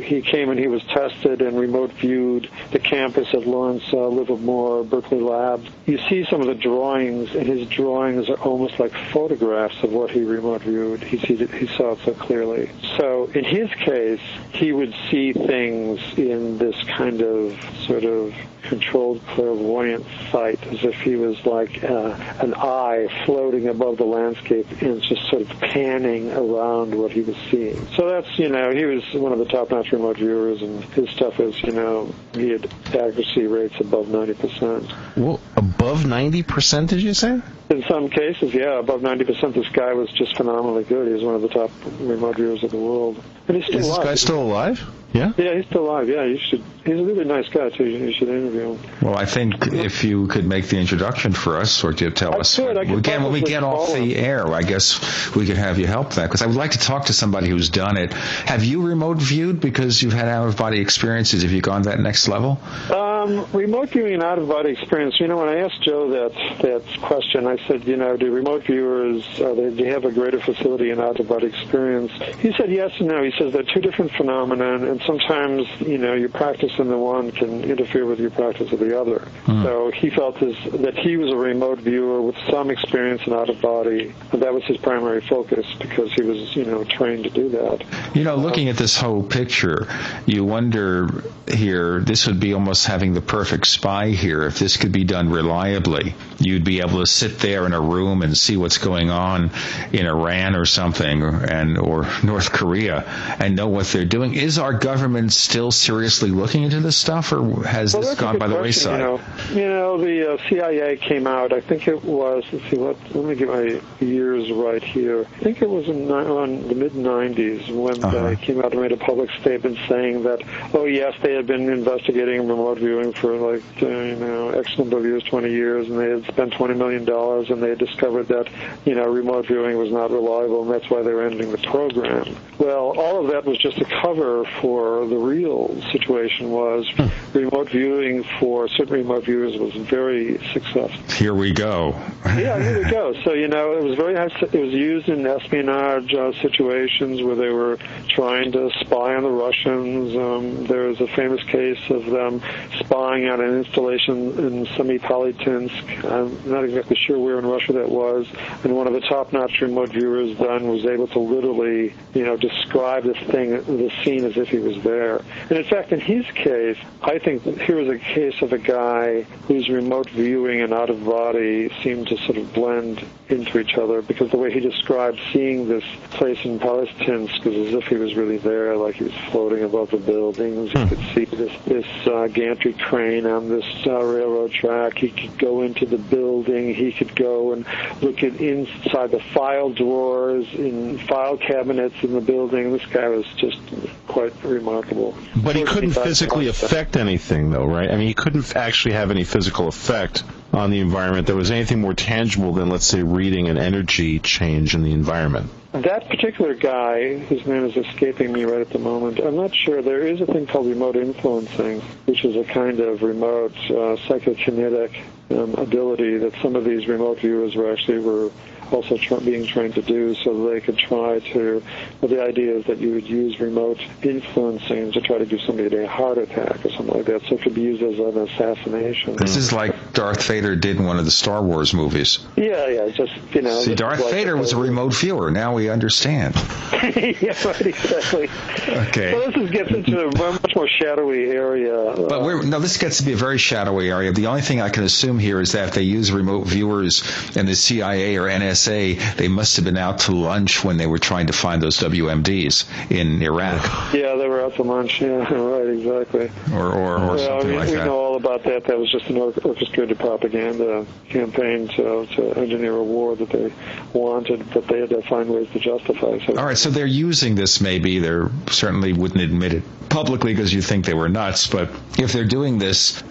he came and he was tested and remote viewed the campus at Lawrence uh, Livermore Berkeley Lab. You see some of the drawings, and his drawings are almost like photographs of what he remote viewed. He, sees it, he saw it so clearly. So in his case, he would see things in this kind of sort of controlled clairvoyant sight, as if he was like uh, an eye floating above the landscape and just sort of panning around what he was seeing. So that's, you know, he was one of the top-notch remote viewers, and his stuff is, you know, he had accuracy rates above 90%. Well, above 90%, did you say? In some cases, yeah, above 90%. This guy was just phenomenally good. He was one of the top remote viewers of the world. And he's still Is alive. this guy still alive? Yeah? Yeah, he's still alive. Yeah, you should. He's a really nice guy, too. You should interview him. Well, I think if you could make the introduction for us, or to tell I us, could. I could again, when we get off call the air, I guess we could have you help that because I would like to talk to somebody who's done it. Have you remote viewed because you've had out of body experiences? Have you gone that next level? Um, remote viewing and out of body experience. You know, when I asked Joe that that question, I said, you know, do remote viewers uh, they, do they have a greater facility in out of body experience? He said yes and no. He says they're two different phenomena, and sometimes you know your practice in the one can interfere with your practice of the other. So he felt as, that he was a remote viewer with some experience in out of body, and that was his primary focus because he was you know trained to do that. You know, looking at this whole picture, you wonder here, this would be almost having the perfect spy here. If this could be done reliably, you'd be able to sit there in a room and see what's going on in Iran or something, and or North Korea, and know what they're doing. Is our government still seriously looking into this stuff, or has Well, this gone by the question, wayside? You know, you know the uh, CIA came out. I think it was. Let's see. What? Let me get my years right here. I think it was in on the mid '90s when Uh-huh. they came out and made a public statement saying that, oh yes, they had been investigating remote viewing for like uh, you know X number of years, 20 years, and they had spent 20 million dollars, and they discovered that you know remote viewing was not reliable, and that's why they were ending the program. Well, all of that was just a cover for the real situation was remote viewing for certain remote viewers was very successful. Here we go. Yeah, here we go. So you know, it was very it was used in espionage uh, situations where they were trying to spy on the Russians. Um, there was a famous case of them spying on an installation in Semipalatinsk. I'm not exactly sure where in Russia that was. And one of the top-notch remote viewers then was able to literally, you know, describe this thing, the scene as if he was there. And in fact, in his case, I think here was a case of a guy whose remote viewing and out of body seemed to sort of blend into each other because the way he described seeing this place in Palestinsk was as if he was really there, like he was floating above the buildings. He could see this this uh, gantry crane on this uh, railroad track. He could go into the building. He could go and look at inside the file drawers in file cabinets in the building. This guy was just quite remarkable. But he couldn't 45 physically affect anything, though, right? I mean, he couldn't actually have any physical effect on the environment that was anything more tangible than, let's say, reading an energy change in the environment? That particular guy, whose name is escaping me right at the moment, I'm not sure. There is a thing called remote influencing, which is a kind of remote uh, psychokinetic um, ability that some of these remote viewers were actually were also tra- being trained to do so they could try to, well, the idea is that you would use remote influencing to try to give somebody a heart attack or something like that. So it could be used as an assassination. This is like Darth Vader did in one of the Star Wars movies. Yeah, yeah, just, you know. See, Darth like Vader was a remote viewer. Now we understand. *laughs* yeah, right, exactly. Okay. So this is, gets into a much more shadowy area. But we're, no, this gets to be a very shadowy area. The only thing I can assume here is that if they use remote viewers in the CIA or NSA, they must have been out to lunch when they were trying to find those WMDs in Iraq. Yeah, they were out to lunch. Yeah, *laughs* right, exactly. Or, or, or well, something we, like we that. know all about that. That was just an orchestrated propaganda campaign to, to engineer a war that they wanted, but they had to find ways to justify. So, All right, so they're using this maybe. They certainly wouldn't admit it publicly because you think they were nuts. But if they're doing this,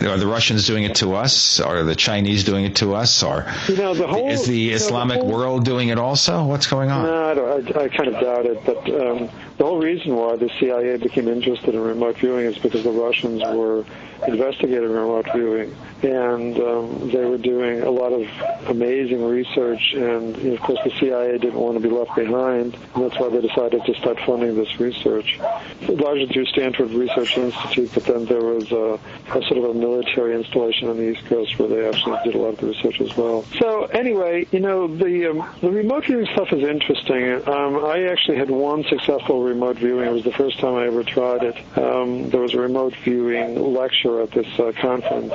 are the Russians doing it to us? Are the Chinese doing it to us? Or you know, the whole is the you know, Islamic whole- world doing it also? What's going on? No, I, I kind of doubt it. But um, the whole reason why the CIA became interested in remote viewing is because the Russians were investigating remote viewing, and um, they were doing a lot of amazing research. And you know, of course, the CIA didn't want to be left behind, and that's why they decided to start funding this research, largely through Stanford Research Institute. But then there was a, a sort of a military installation on the East Coast where they actually did a lot of the research as well. So anyway, you know, the um, the remote viewing stuff is interesting. Um, I actually had one successful remote viewing. It was the first time I ever tried it. Um, there was a remote viewing lecture at this uh, conference,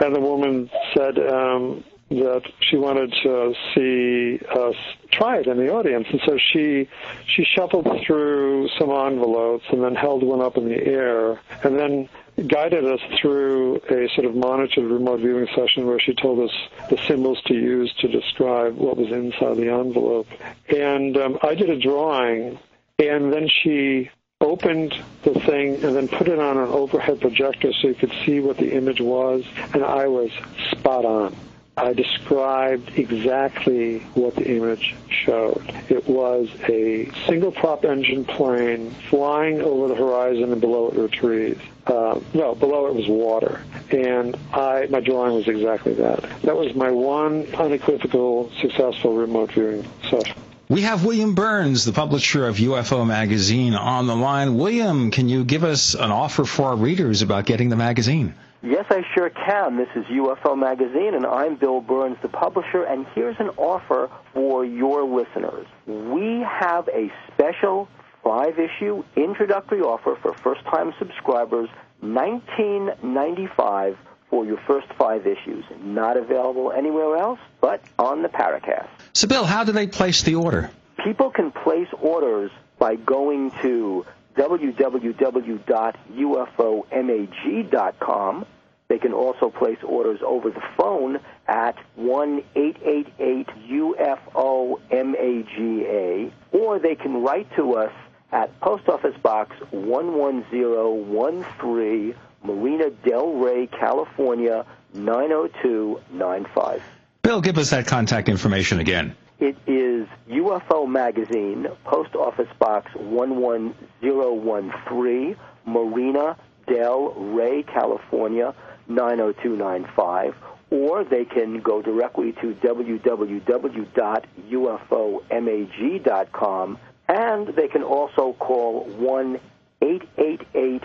and the woman said. Um, that she wanted to see us try it in the audience, and so she she shuffled through some envelopes and then held one up in the air, and then guided us through a sort of monitored remote viewing session where she told us the symbols to use to describe what was inside the envelope. And um, I did a drawing, and then she opened the thing and then put it on an overhead projector so you could see what the image was, and I was spot on. I described exactly what the image showed. It was a single prop engine plane flying over the horizon and below it were trees. Uh, no, below it was water. And I, my drawing was exactly that. That was my one unequivocal successful remote viewing session. We have William Burns, the publisher of UFO Magazine, on the line. William, can you give us an offer for our readers about getting the magazine? Yes, I sure can. This is UFO Magazine, and I'm Bill Burns, the publisher, and here's an offer for your listeners. We have a special five issue introductory offer for first time subscribers, nineteen ninety five for your first five issues. Not available anywhere else but on the Paracast. So, Bill, how do they place the order? People can place orders by going to www.ufomag.com. They can also place orders over the phone at 1 888 UFO MAGA, or they can write to us at Post Office Box 11013, Marina Del Rey, California 90295. Bill, give us that contact information again. It is UFO Magazine, Post Office Box 11013, Marina Del Rey, California 90295, or they can go directly to www.ufomag.com, and they can also call 1 888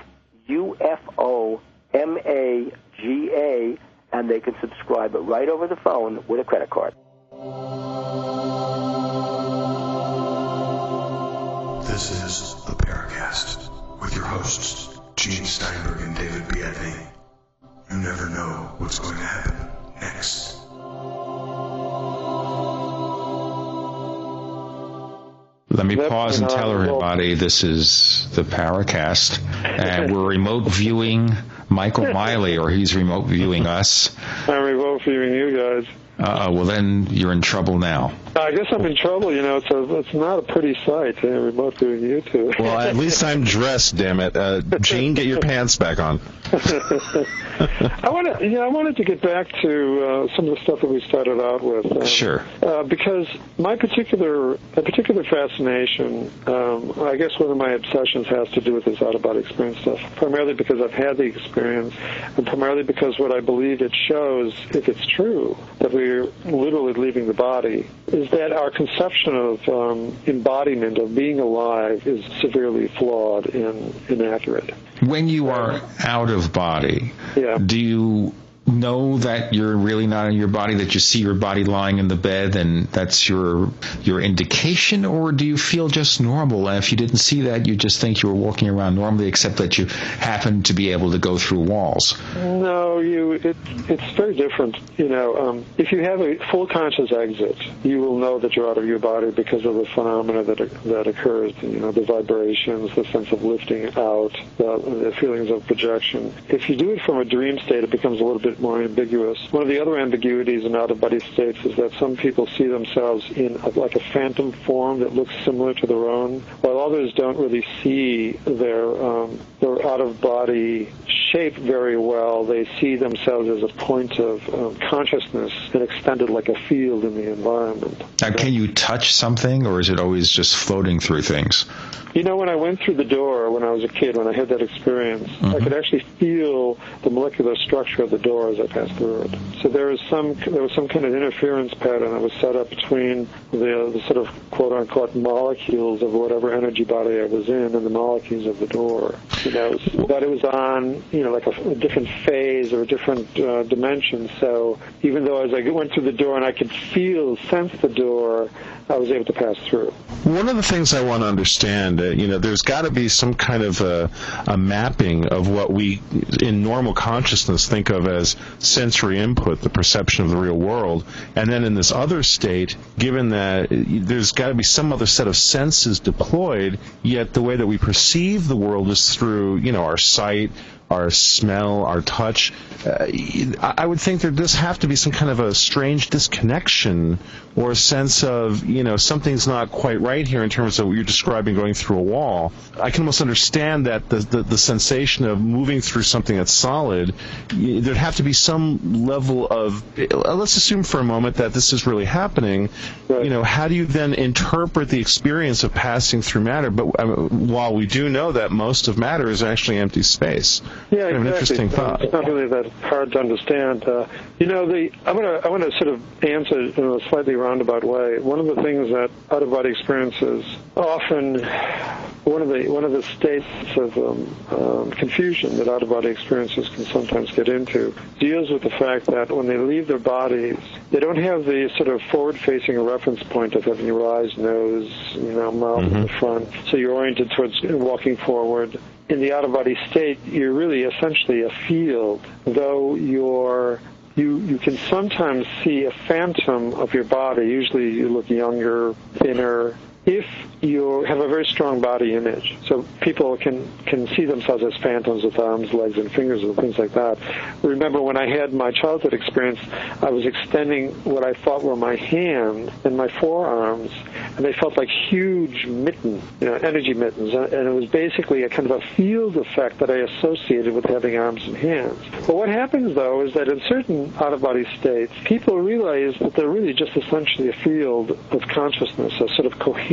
UFO MAGA, and they can subscribe right over the phone with a credit card. This is the Paracast with your hosts, Gene Steinberg and David Biedny. You never know what's going to happen next. Let me pause and and, uh, tell everybody this is the Paracast, and we're remote viewing Michael *laughs* Miley, or he's remote viewing us. I'm remote viewing you guys. Uh, well, then you're in trouble now. I guess I'm in trouble. You know, it's a, it's not a pretty sight. We're both doing YouTube. Well, at least I'm dressed. Damn it, uh, Gene, get your *laughs* pants back on. I want to, yeah, I wanted to get back to uh, some of the stuff that we started out with. Um, Sure. Uh, because my particular, a particular fascination, um, I guess one of my obsessions has to do with this out of body experience stuff. Primarily because I've had the experience, and primarily because what I believe it shows, if it's true, that we're literally leaving the body, is that our conception of um, embodiment of being alive is severely flawed and inaccurate. When you are out of body, Yeah. do you know that you're really not in your body, that you see your body lying in the bed and that's your your indication, or do you feel just normal? And if you didn't see that, you just think you were walking around normally, except that you happen to be able to go through walls. No, you. It, it's very different. You know, um, if you have a full conscious exit, you will know that you're out of your body because of the phenomena that that occurs. You know, the vibrations, the sense of lifting out, the, the feelings of projection. If you do it from a dream state, it becomes a little bit more ambiguous. One of the other ambiguities in out-of-body states is that some people see themselves in a, like a phantom form that looks similar to their own, while others don't really see their um, their out-of-body shape very well. They see themselves as a point of um, consciousness and extended like a field in the environment. Now, can you touch something, or is it always just floating through things? You know, when I went through the door when I was a kid, when I had that experience, I could actually feel the molecular structure of the door as I passed through it. So there was some there was some kind of interference pattern that was set up between the, the sort of quote unquote molecules of whatever energy body I was in and the molecules of the door. You know, that it was on you know like a, a different phase or a different uh, dimension. So even though as I went through the door and I could feel sense the door, I was able to pass through. One of the things I want to understand, uh, you know, there's got to be some kind of a, a mapping of what we, in normal consciousness, think of as sensory input, the perception of the real world, and then in this other state, given that uh, there's got to be some other set of senses deployed, yet the way that we perceive the world is through, you know, our sight, our smell, our touch. Uh, I I would think there does have to be some kind of a strange disconnection or a sense of, you know, something's not quite right here in terms of what you're describing going through a wall. I can almost understand that the, the, the sensation of moving through something that's solid, there'd have to be some level of, uh, let's assume for a moment that this is really happening. You know, how do you then interpret the experience of passing through matter? But uh, while we do know that most of matter is actually empty space. Yeah, Kind of an exactly. interesting thought. It's not really that hard to understand. Uh, you know, the I'm gonna I want to sort of answer in a slightly roundabout way. One of the things that out of body experiences often one of the one of the states of um, um, confusion that out of body experiences can sometimes get into deals with the fact that when they leave their bodies, they don't have the sort of forward facing reference point of having your eyes, nose, you know, mouth in the front. So you're oriented towards walking forward in the out of body state, you're really essentially a field, though you're you you can sometimes see a phantom of your body. Usually, you look younger, thinner. If you have a very strong body image, so people can can see themselves as phantoms with arms, legs, and fingers and things like that. Remember when I had my childhood experience, I was extending what I thought were my hand and my forearms, and they felt like huge mitten, you know, energy mittens, and and it was basically a kind of a field effect that I associated with having arms and hands. But what happens though is that in certain out-of-body states, people realize that they're really just essentially a field of consciousness, a sort of coherent,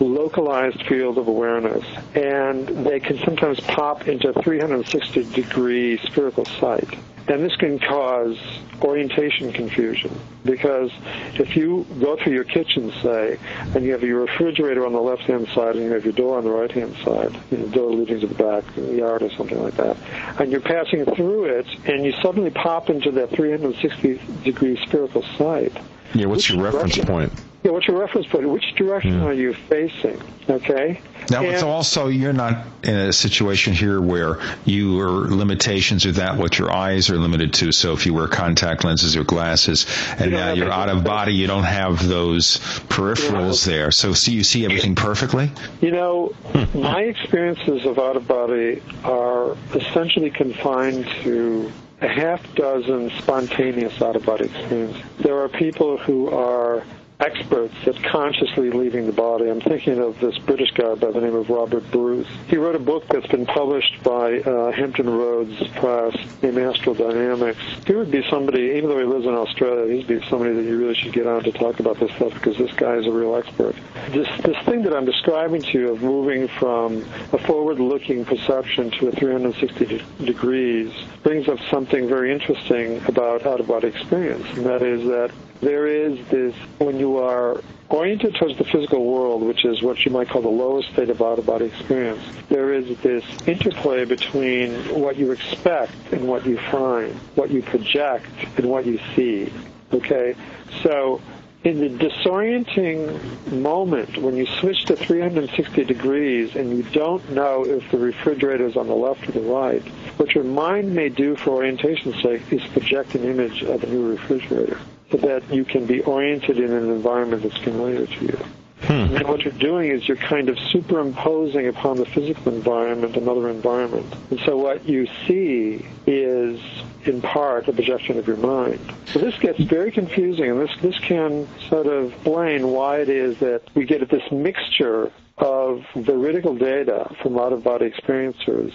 localized field of awareness, and they can sometimes pop into 360 degree spherical sight. And this can cause orientation confusion because if you go through your kitchen, say, and you have your refrigerator on the left hand side and you have your door on the right hand side, you know, door leading to the back yard or something like that, and you're passing through it and you suddenly pop into that 360 degree spherical sight. Yeah, what's your reference direction- point? Yeah, what's your reference point? Which direction hmm. are you facing? Okay. Now, And- it's also you're not in a situation here where your limitations are that what your eyes are limited to. So if you wear contact lenses or glasses, and you now you're out of body, you don't have those peripherals there. So see, you see everything perfectly. You know, my experiences of out of body are essentially confined to a half dozen spontaneous out-of-body experiences. There are people who are experts at consciously leaving the body. I'm thinking of this British guy by the name of Robert Bruce. He wrote a book that's been published by uh, Hampton Roads Press named Astral Dynamics. He would be somebody, even though he lives in Australia, he'd be somebody that you really should get on to talk about this stuff because this guy is a real expert. This, this thing that I'm describing to you of moving from a forward-looking perception to a 360 degrees brings up something very interesting about out-of-body experience, and that is that there is this, when you are oriented towards the physical world, which is what you might call the lowest state of out-of-body experience, there is this interplay between what you expect and what you find, what you project and what you see. Okay? So in the disorienting moment when you switch to 360 degrees and you don't know if the refrigerator is on the left or the right, what your mind may do for orientation's sake is project an image of a new refrigerator so that you can be oriented in an environment that's familiar to you. Hmm. And what you're doing is you're kind of superimposing upon the physical environment another environment. And so what you see is in part a projection of your mind. So this gets very confusing and this, this can sort of explain why it is that we get this mixture of veridical data from out-of-body experiencers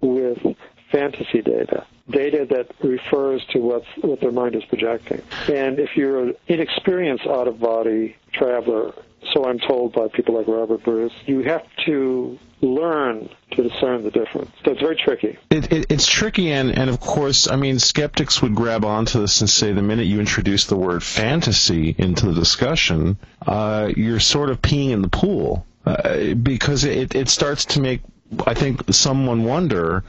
with fantasy data data that refers to what's, what their mind is projecting. And if you're an inexperienced out of body traveler, so I'm told by people like Robert Bruce, you have to learn to discern the difference. So it's very tricky. It, it, it's tricky, and, and of course, I mean, skeptics would grab onto this and say the minute you introduce the word fantasy into the discussion, uh, you're sort of peeing in the pool. Uh, because it, it starts to make, I think, someone wonder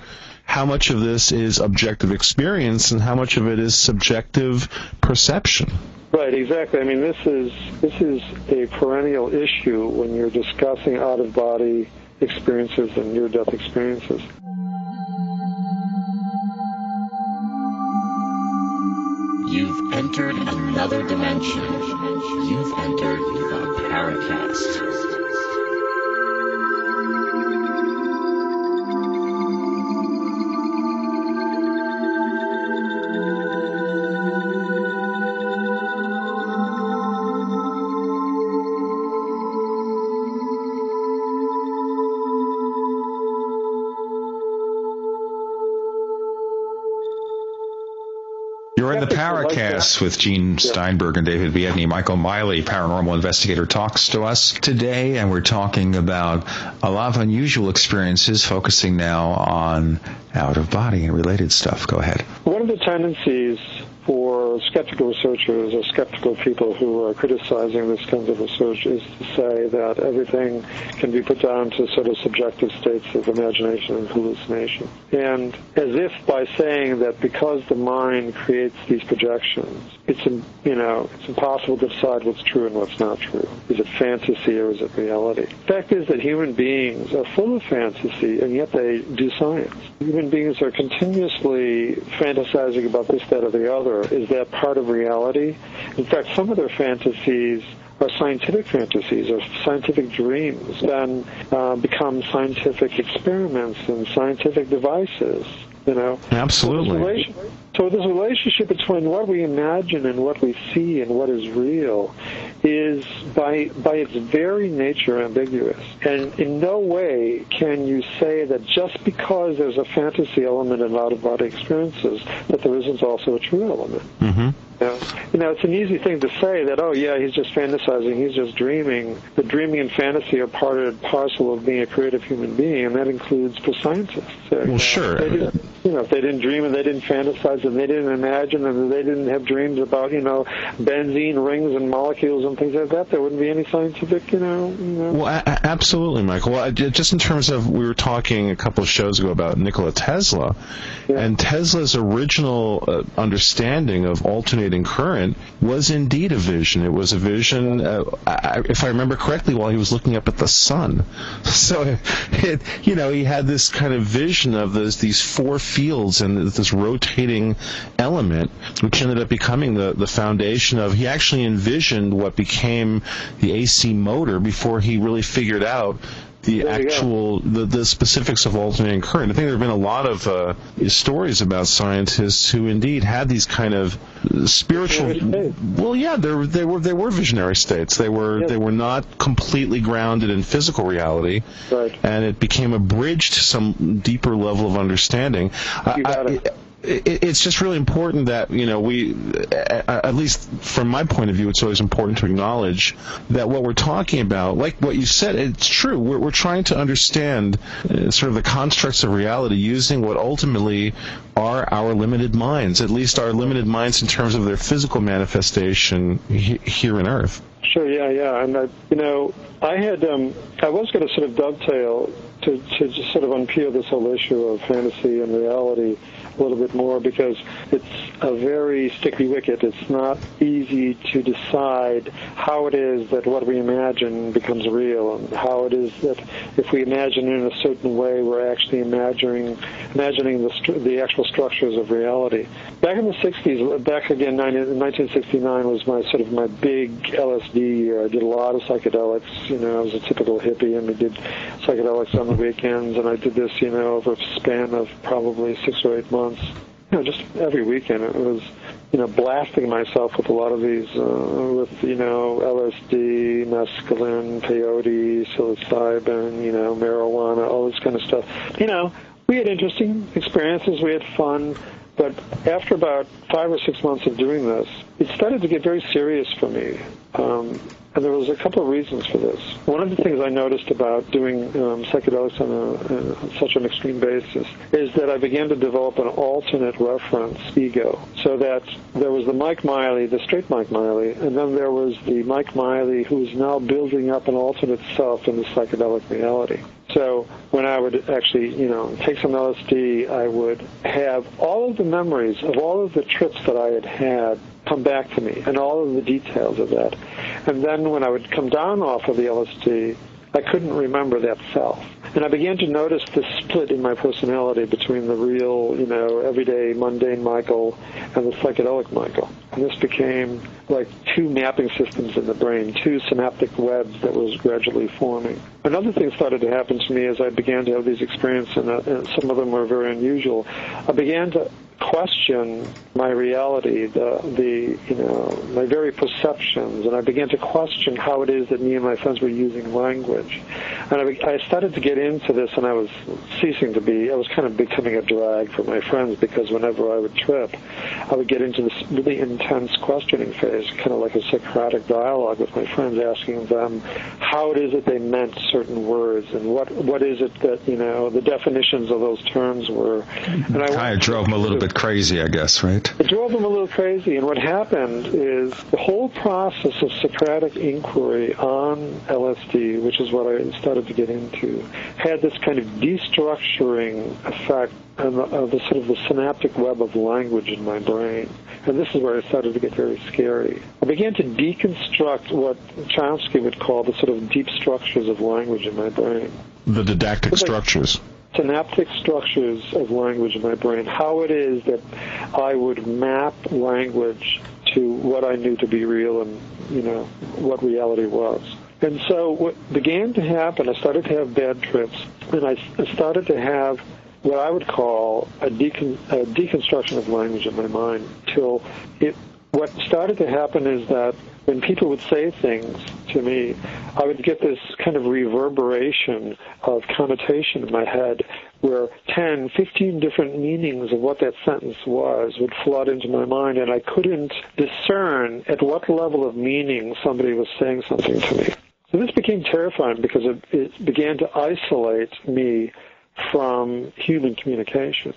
how much of this is objective experience and how much of it is subjective perception. Right, exactly. I mean, this is this is a perennial issue when you're discussing out of body experiences and near death experiences. You've entered another dimension. You've entered the Paracast. Paracast with Gene Steinberg and David Biedny. Michael Miley, paranormal investigator, talks to us today, and we're talking about a lot of unusual experiences, focusing now on out of body and related stuff. Go ahead. One of the tendencies for skeptical researchers or skeptical people who are criticizing this kind of research is to say that everything can be put down to sort of subjective states of imagination and hallucination. And as if by saying that because the mind creates these projections, it's you know it's impossible to decide what's true and what's not true. Is it fantasy or is it reality? The fact is that human beings are full of fantasy and yet they do science. Human beings are continuously fantasizing about this, that, or the other is that part of reality? In fact, some of their fantasies are scientific fantasies or scientific dreams, then uh, become scientific experiments and scientific devices. You know, absolutely. So this relationship between what we imagine and what we see and what is real is by by its very nature ambiguous. And in no way can you say that just because there's a fantasy element in out of body experiences that there isn't also a true element. Mm-hmm. You know, you know, it's an easy thing to say that, oh yeah, he's just fantasizing, he's just dreaming. But dreaming and fantasy are part and parcel of being a creative human being, and that includes for scientists. well, know, sure. you know, if they didn't dream and they didn't fantasize and they didn't imagine and they didn't have dreams about, you know, benzene rings and molecules and things like that, there wouldn't be any scientific, you know. You know. Well, a- absolutely, Michael. Well, just in terms of, we were talking a couple of shows ago about Nikola Tesla, yeah. and Tesla's original uh, understanding of alternating current was indeed a vision. It was a vision, uh, I, if I remember correctly, while he was looking up at the sun. *laughs* So, it, you know, he had this kind of vision of those, these four fields and this rotating element, which ended up becoming the, the foundation of, he actually envisioned what became the AC motor before he really figured out the actual the, the specifics of alternating current. I think there have been a lot of uh, stories about scientists who indeed had these kind of spiritual. Well, yeah, they were they were they were visionary states. They were yes. they were not completely grounded in physical reality, right. and it became a bridge to some deeper level of understanding. You got I, it it's just really important that you know we, at least from my point of view, it's always important to acknowledge that what we're talking about, like what you said, it's true. We're, we're trying to understand uh, sort of the constructs of reality using what ultimately are our limited minds, at least our limited minds in terms of their physical manifestation he, here in Earth. Sure. Yeah. Yeah. And I, you know, I had um, I was going to sort of dovetail to to just sort of unpeel this whole issue of fantasy and reality a little bit more because it's a very sticky wicket. It's not easy to decide how it is that what we imagine becomes real and how it is that if we imagine in a certain way, we're actually imagining imagining the, the actual structures of reality. Back in the 60s, back again, 1969 was my sort of my big LSD year. I did a lot of psychedelics. You know, I was a typical hippie and we did psychedelics on the weekends and I did this, you know, over a span of probably six or eight months months. You know, just every weekend it was, you know, blasting myself with a lot of these, uh, with you know, LSD, mescaline, peyote, psilocybin, you know, marijuana, all this kind of stuff. You know, we had interesting experiences. We had fun. But after about five or six months of doing this, it started to get very serious for me. Um, and there was a couple of reasons for this. One of the things I noticed about doing um, psychedelics on, a, on such an extreme basis is that I began to develop an alternate reference ego. So that there was the Mike Miley, the straight Mike Miley, and then there was the Mike Miley who is now building up an alternate self in the psychedelic reality. So when I would actually, you know, take some LSD, I would have all of the memories of all of the trips that I had had come back to me and all of the details of that. And then when I would come down off of the LSD, I couldn't remember that self. And I began to notice the split in my personality between the real, you know, everyday mundane Michael and the psychedelic Michael. And this became like two mapping systems in the brain, two synaptic webs that was gradually forming. Another thing started to happen to me as I began to have these experiences, and, uh, some of them were very unusual. I began to question my reality, the the you know my very perceptions, and I began to question how it is that me and my friends were using language, and I, I started to get into this, and I was ceasing to be. I was kind of becoming a drag for my friends because whenever I would trip, I would get into this really intense questioning phase, kind of like a Socratic dialogue with my friends, asking them how it is that they meant certain words and what what is it that you know the definitions of those terms were. Mm-hmm. And I of drove them a little bit crazy, I guess, right? It drove them a little crazy, and what happened is the whole process of Socratic inquiry on LSD, which is what I started to get into, had this kind of destructuring effect on the, uh, the sort of the synaptic web of language in my brain. And this is where it started to get very scary. I began to deconstruct what Chomsky would call the sort of deep structures of language in my brain. The didactic structures synaptic structures of language in my brain, how it is that I would map language to what I knew to be real and, you know, what reality was. And so what began to happen, I started to have bad trips, and I started to have what I would call a, decon- a deconstruction of language in my mind till it what started to happen is that when people would say things to me, I would get this kind of reverberation of connotation in my head where 10, 15 different meanings of what that sentence was would flood into my mind, and I couldn't discern at what level of meaning somebody was saying something to me. So this became terrifying because it, it began to isolate me from human communication.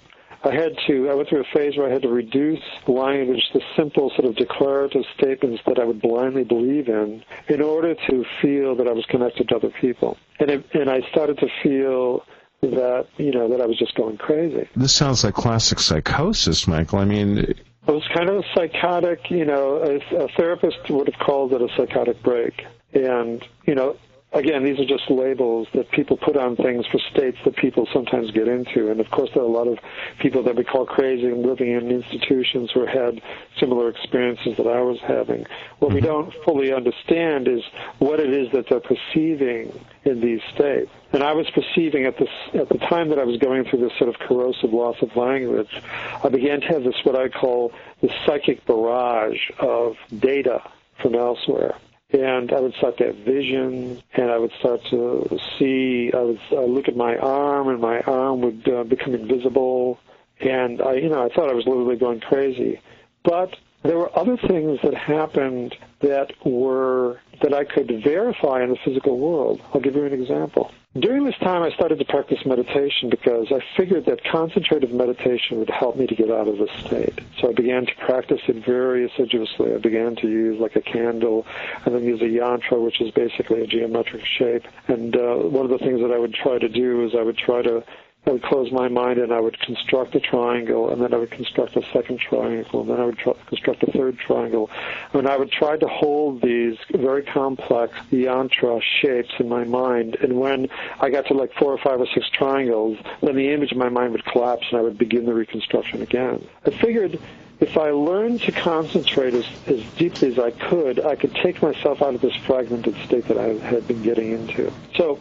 I had to, I went through a phase where I had to reduce language to simple sort of declarative statements that I would blindly believe in in order to feel that I was connected to other people. And, it, and I started to feel that, you know, that I was just going crazy. This sounds like classic psychosis, Michael. I mean, it was kind of a psychotic, you know, a, a therapist would have called it a psychotic break. And, you know, again, these are just labels that people put on things for states that people sometimes get into. And of course, there are a lot of people that we call crazy and living in institutions who had similar experiences that I was having. What we mm-hmm. don't fully understand is what it is that they're perceiving in these states. And I was perceiving at this at the time that I was going through this sort of corrosive loss of language, I began to have this what I call the psychic barrage of data from elsewhere and I would start to have visions, and I would start to see. I would uh, look at my arm, and my arm would uh, become invisible, and I, you know, I thought I was literally going crazy. But there were other things that happened that were that I could verify in the physical world. I'll give you an example. During this time, I started to practice meditation because I figured that concentrative meditation would help me to get out of this state. So I began to practice it very assiduously. I began to use like a candle and then use a yantra, which is basically a geometric shape. And uh, one of the things that I would try to do is I would try to I would close my mind and I would construct a triangle, and then I would construct a second triangle, and then I would try, construct a third triangle. And I would try to hold these very complex yantra shapes in my mind. And when I got to like four or five or six triangles, then the image in my mind would collapse and I would begin the reconstruction again. I figured if I learned to concentrate as, as deeply as I could, I could take myself out of this fragmented state that I had been getting into. So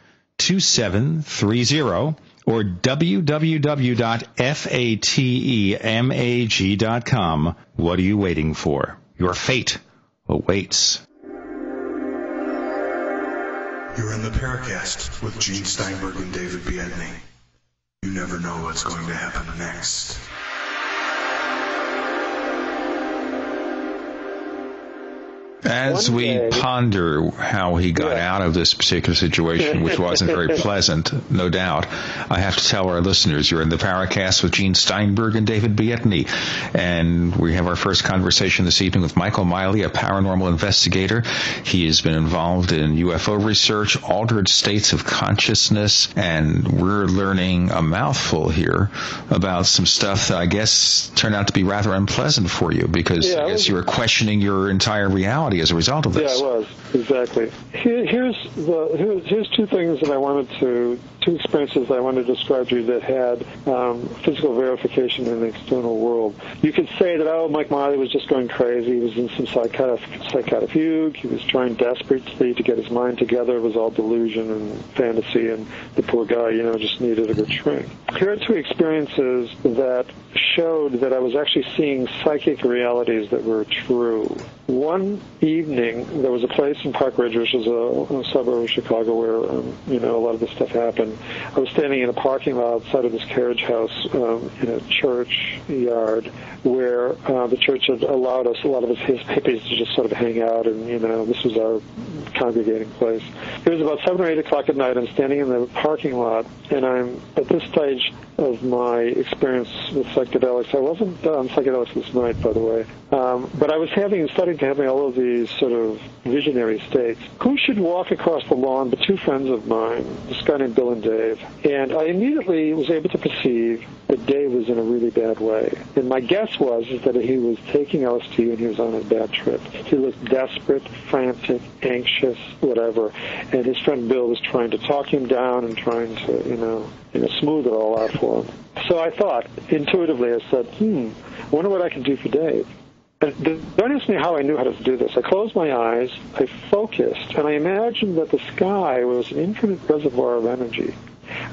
2730 or www.fatemag.com. What are you waiting for? Your fate awaits. You're in the Paracast with Gene Steinberg and David Biedny. You never know what's going to happen next. As we day, ponder how he got Yeah. out of this particular situation, which wasn't very *laughs* pleasant, no doubt, I have to tell our listeners you're in the Paracast with Gene Steinberg and David Biedny. And we have our first conversation this evening with Michael Miley, a paranormal investigator. He has been involved in UFO research, altered states of consciousness, and we're learning a mouthful here about some stuff that I guess turned out to be rather unpleasant for you because Yeah, I guess you were questioning your entire reality as a result of this. Yeah, it was exactly. Here, here's the here's two things that I wanted to two experiences that I wanted to describe to you that had um, physical verification in the external world. You could say that oh, Mike Miley was just going crazy. He was in some psychotic psychotic fugue. He was trying desperately to get his mind together. It was all delusion and fantasy, and the poor guy, you know, just needed a good shrink. Here are two experiences that showed that I was actually seeing psychic realities that were true. One evening, there was a place in Park Ridge, which is a, a suburb of Chicago, where um, you know a lot of this stuff happened. I was standing in a parking lot outside of this carriage house um, in a church yard, where uh, the church had allowed us, a lot of his hippies, to just sort of hang out, and you know this was our congregating place. It was about seven or eight o'clock at night. I'm standing in the parking lot, and I'm at this stage of my experience with psychedelics. I wasn't on psychedelics this night, by the way, um, but I was having, starting to having all of these sort of visionary states. Who should walk across the lawn but two friends of mine, this guy named Bill and Dave, and I immediately was able to perceive that Dave was in a really bad way. And my guess was is that he was taking LSD and he was on a bad trip. He looked desperate, frantic, anxious, whatever. And his friend Bill was trying to talk him down and trying to, you know, you know, smooth it all out for him. So I thought, intuitively, I said, hmm, wonder what I can do for Dave. And don't ask me how I knew how to do this. I closed my eyes, I focused, and I imagined that the sky was an infinite reservoir of energy,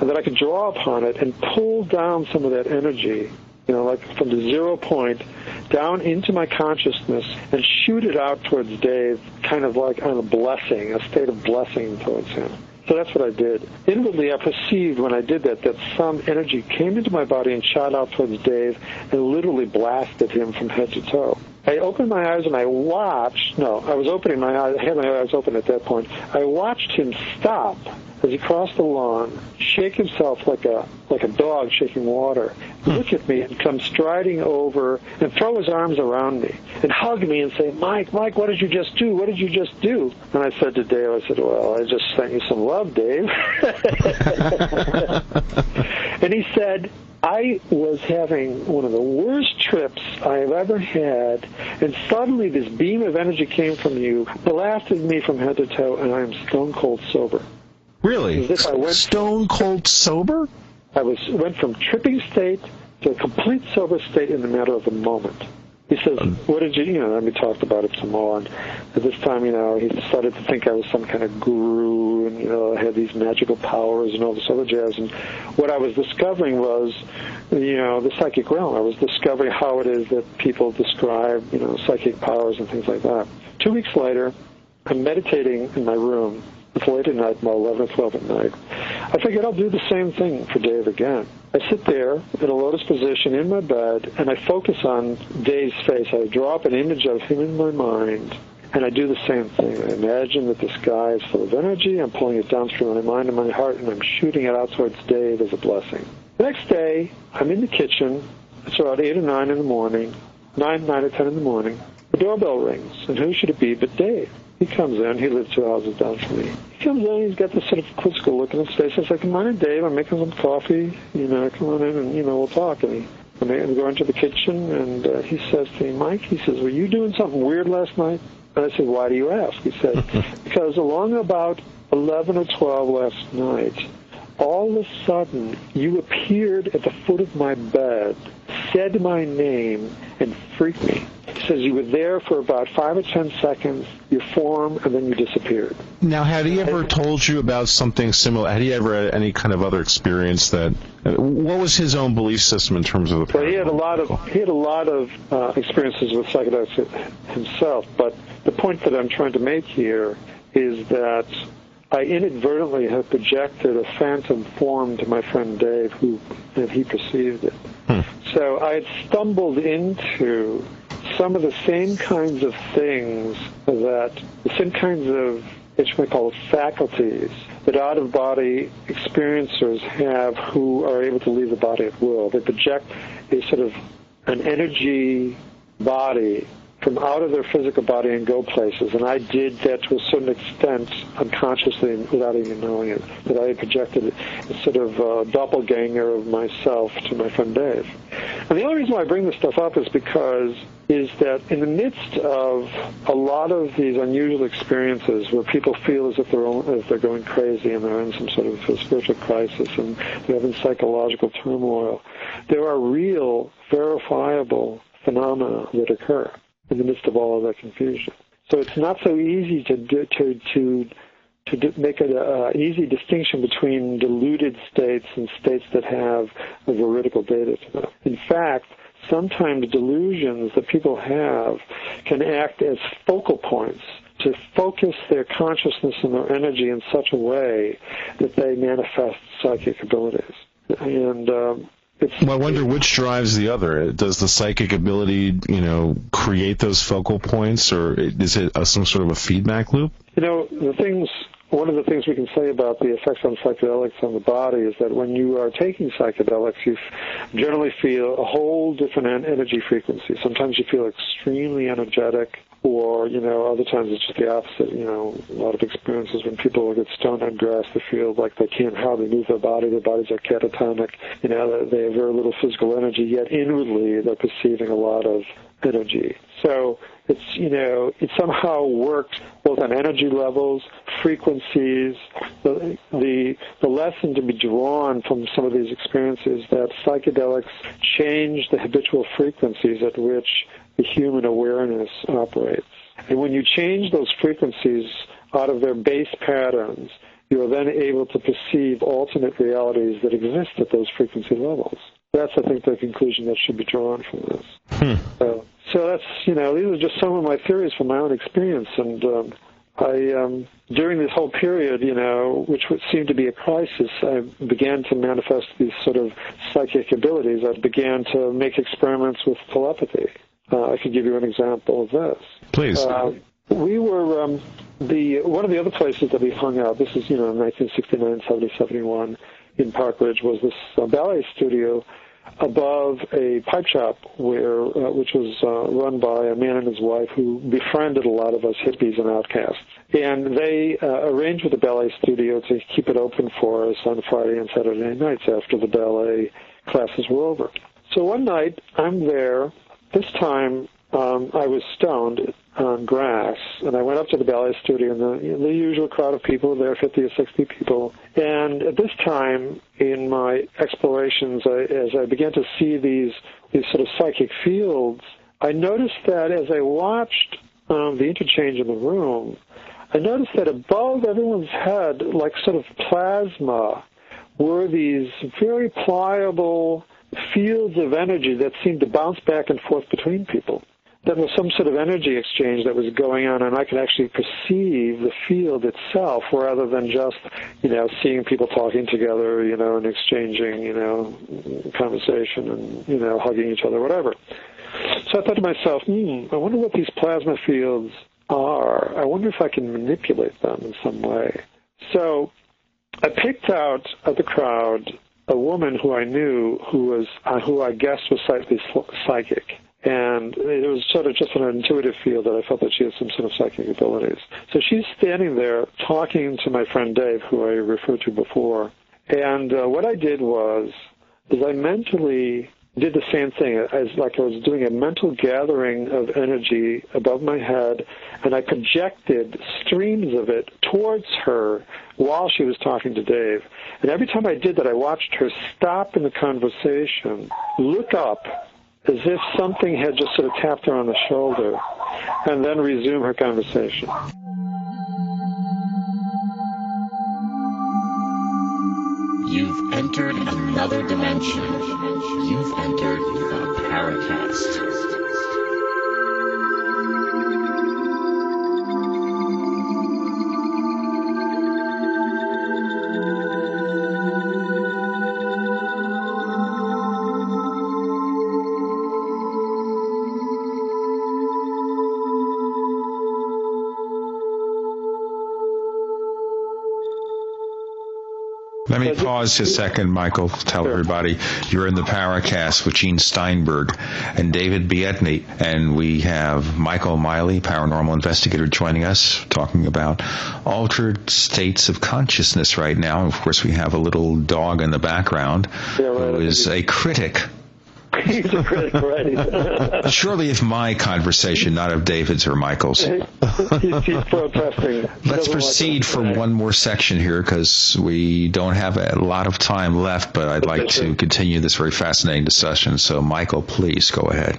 and that I could draw upon it and pull down some of that energy, you know, like from the zero point down into my consciousness and shoot it out towards Dave, kind of like on a blessing, a state of blessing towards him. So that's what I did. Inwardly, I perceived when I did that that some energy came into my body and shot out towards Dave and literally blasted him from head to toe. I opened my eyes and I watched. No, I was opening my eyes. I had my eyes open at that point. I watched him stop as he crossed the lawn, shake himself like a like a dog shaking water, hmm. look at me and come striding over and throw his arms around me and hug me and say, Mike, Mike, what did you just do? What did you just do? And I said to Dave, I said, Well, I just sent you some love, Dave. *laughs* *laughs* and he said, I was having one of the worst trips I have ever had, and suddenly this beam of energy came from you, blasted me from head to toe, and I am stone cold sober. Really? As if I went Stone cold sober? I was went from tripping state to a complete sober state in the matter of a moment. He says, "What did you, you know?" And we talked about it some more. And at this time, you know, he started to think I was some kind of guru, and you know, I had these magical powers and all this other jazz. And what I was discovering was, you know, the psychic realm. I was discovering how it is that people describe, you know, psychic powers and things like that. Two weeks later, I'm meditating in my room. It's late at night, about 11 or 12 at night. I figured I'll do the same thing for Dave again. I sit there in a lotus position in my bed, and I focus on Dave's face. I draw up an image of him in my mind, and I do the same thing. I imagine that the sky is full of energy. I'm pulling it down through my mind and my heart, and I'm shooting it out towards Dave as a blessing. The next day, I'm in the kitchen. It's about 8 or 9 in the morning, 9, 9 or 10 in the morning. The doorbell rings, and who should it be but Dave? He comes in. He lives two houses down from me. He comes in. He's got this sort of quizzical look in his face. I say, "Come on in, Dave. I'm making some coffee. You know, come on in, and you know, we'll talk." And he, and I go into the kitchen, and uh, he says to me, "Mike," he says, "Were you doing something weird last night?" And I said, "Why do you ask?" He said, *laughs* "Because along about 11 or 12 last night, all of a sudden you appeared at the foot of my bed, said my name, and freaked me." He says you were there for about five or ten seconds, you formed, and then you disappeared. Now, had he ever told you about something similar? Had he ever had any kind of other experience that? What was his own belief system in terms of the? Well, he had a lot of he had a lot of uh, experiences with psychedelics himself. But the point that I'm trying to make here is that I inadvertently have projected a phantom form to my friend Dave, who and he perceived it. Hmm. So I had stumbled into some of the same kinds of things that the same kinds of you might call faculties that out of body experiencers have who are able to leave the body at will. They project a sort of an energy body from out of their physical body and go places. And I did that to a certain extent unconsciously without even knowing it, that I had projected a sort of uh, doppelganger of myself to my friend Dave. And the only reason why I bring this stuff up is because is that in the midst of a lot of these unusual experiences where people feel as if they're as they're going crazy and they're in some sort of spiritual crisis and they're having psychological turmoil, there are real, verifiable phenomena that occur in the midst of all of that confusion. So it's not so easy to to to to make an easy distinction between diluted states and states that have veridical data to them. In fact, sometimes delusions that people have can act as focal points to focus their consciousness and their energy in such a way that they manifest psychic abilities. And um, well, I wonder which drives the other. Does the psychic ability, you know, create those focal points, or is it a, some sort of a feedback loop? You know, the things. One of the things we can say about the effects on psychedelics on the body is that when you are taking psychedelics, you generally feel a whole different energy frequency. Sometimes you feel extremely energetic or you know other times it's just the opposite you know a lot of experiences when people get stoned on grass they feel like they can't hardly move their body their bodies are catatonic. You know they have very little physical energy yet inwardly they're perceiving a lot of energy. So it's you know it somehow works both on energy levels frequencies the the, the lesson to be drawn from some of these experiences that psychedelics change the habitual frequencies at which the human awareness operates. And when you change those frequencies out of their base patterns, you are then able to perceive alternate realities that exist at those frequency levels. That's, I think, the conclusion that should be drawn from this. Hmm. So, so that's, you know, these are just some of my theories from my own experience. And um, I, um, during this whole period, you know, which seemed to be a crisis, I began to manifest these sort of psychic abilities. I began to make experiments with telepathy. Uh, I could give you an example of this. Please. Uh, we were um, the one of the other places that we hung out. This is you know 1969, 70, 71 in Park Ridge was this uh, ballet studio above a pipe shop where uh, which was uh, run by a man and his wife who befriended a lot of us hippies and outcasts. And they uh, arranged with the ballet studio to keep it open for us on Friday and Saturday nights after the ballet classes were over. So one night I'm there. This time um, I was stoned on grass, and I went up to the ballet studio, and the, the usual crowd of people there, 50 or 60 people. And at this time in my explorations, I, as I began to see these these sort of psychic fields, I noticed that as I watched um, the interchange in the room, I noticed that above everyone's head, like sort of plasma, were these very pliable fields of energy that seemed to bounce back and forth between people there was some sort of energy exchange that was going on, and I could actually perceive the field itself rather than just, you know, seeing people talking together, you know, and exchanging, you know, conversation and, you know, hugging each other, whatever. So I thought to myself, hmm, I wonder what these plasma fields are. I wonder if I can manipulate them in some way. So I picked out of the crowd a woman who I knew who was, uh, who I guessed was slightly psychic and it was sort of just an intuitive feel that I felt that she had some sort of psychic abilities. So she's standing there talking to my friend Dave, who I referred to before. And uh, what I did was, is I mentally did the same thing as like I was doing a mental gathering of energy above my head, and I projected streams of it towards her while she was talking to Dave. And every time I did that, I watched her stop in the conversation, look up, as if something had just sort of tapped her on the shoulder, and then resume her conversation. You've entered another dimension. You've entered the Paracast. Let me pause a second, Michael. Tell sure. everybody you're in the Paracast with Gene Steinberg and David Biedny, and we have Michael Miley, paranormal investigator, joining us, talking about altered states of consciousness right now. Of course, we have a little dog in the background yeah, right. who is a critic He's a critic, right? *laughs* Surely, if my conversation, not of David's or Michael's. he's, he's protesting. Let's proceed like for one more section here because we don't have a lot of time left, but I'd like to continue this very fascinating discussion. So, Michael, please go ahead.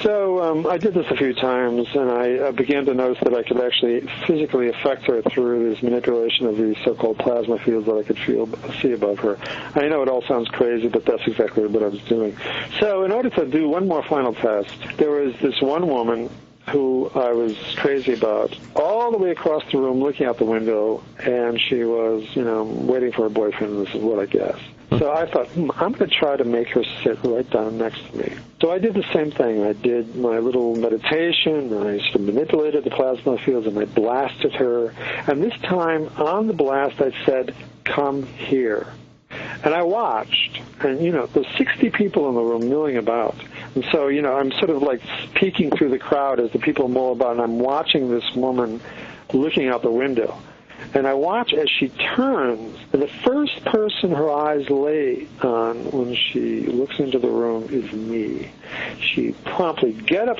So, um, I did this a few times, and I began to notice that I could actually physically affect her through this manipulation of these so-called plasma fields that I could feel see above her. I know it all sounds crazy, but that's exactly what I was doing. So, in order to do one more final test, there was this one woman who I was crazy about, all the way across the room looking out the window, and she was, you know, waiting for her boyfriend. This is what I guess. *laughs* So I thought, hmm, I'm going to try to make her sit right down next to me. So I did the same thing. I did my little meditation. I sort of manipulated the plasma fields, and I blasted her. And this time, on the blast, I said, "Come here." And I watched, and you know, there's 60 people in the room milling about. And so, you know, I'm sort of like peeking through the crowd as the people mull about, and I'm watching this woman looking out the window. And I watch as she turns, and the first person her eyes lay on when she looks into the room is me. She promptly gets up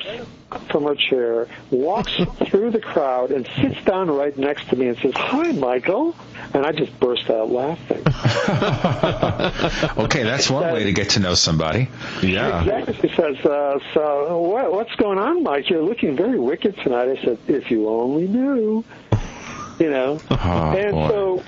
from her chair, walks *laughs* through the crowd, and sits down right next to me and says, Hi, Michael. And I just burst out laughing. *laughs* okay, that's one way to get to know somebody. Yeah. Exactly. She says, uh, So, what, what's going on, Mike? You're looking very wicked tonight. I said, If you only knew you know. Oh, and boy. so,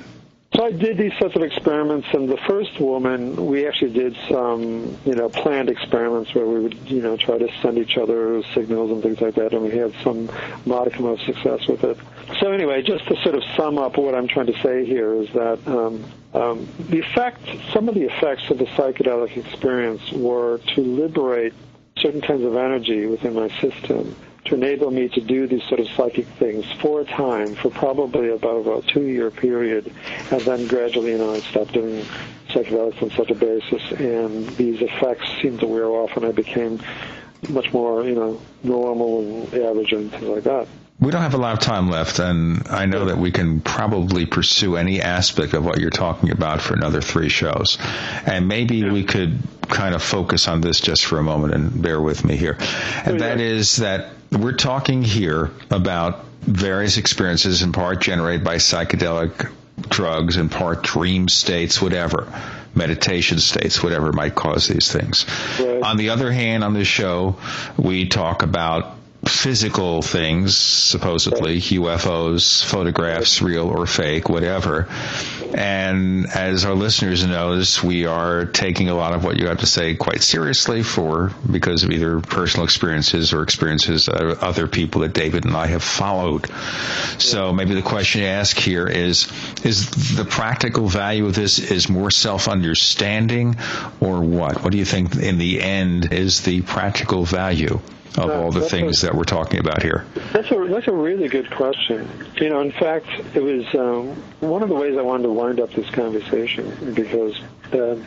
so I did these sorts of experiments, and the first woman, we actually did some, you know, planned experiments where we would, you know, try to send each other signals and things like that, and we had some modicum of success with it. So anyway, just to sort of sum up what I'm trying to say here is that um, um, the effect, some of the effects of the psychedelic experience were to liberate certain kinds of energy within my system to enable me to do these sort of psychic things for a time, for probably about a two-year period, and then gradually, you know, I stopped doing psychedelics on such a basis, and these effects seemed to wear off, and I became much more, you know, normal and average and things like that. We don't have a lot of time left, and I know that we can probably pursue any aspect of what you're talking about for another three shows. And maybe we could kind of focus on this just for a moment and bear with me here. And that is that we're talking here about various experiences in part generated by psychedelic drugs, in part dream states, whatever meditation states, whatever might cause these things. Right. On the other hand, on this show, we talk about physical things, supposedly UFOs, photographs, real or fake, whatever. And as our listeners knows, we are taking a lot of what you have to say quite seriously for because of either personal experiences or experiences of other people that David and I have followed. So maybe the question to ask here is: Is the practical value of this is more self-understanding, or what? What do you think in the end is the practical value? Of all the things a, that we're talking about here? That's a that's a really good question. You know, in fact, it was um, one of the ways I wanted to wind up this conversation because. Uh,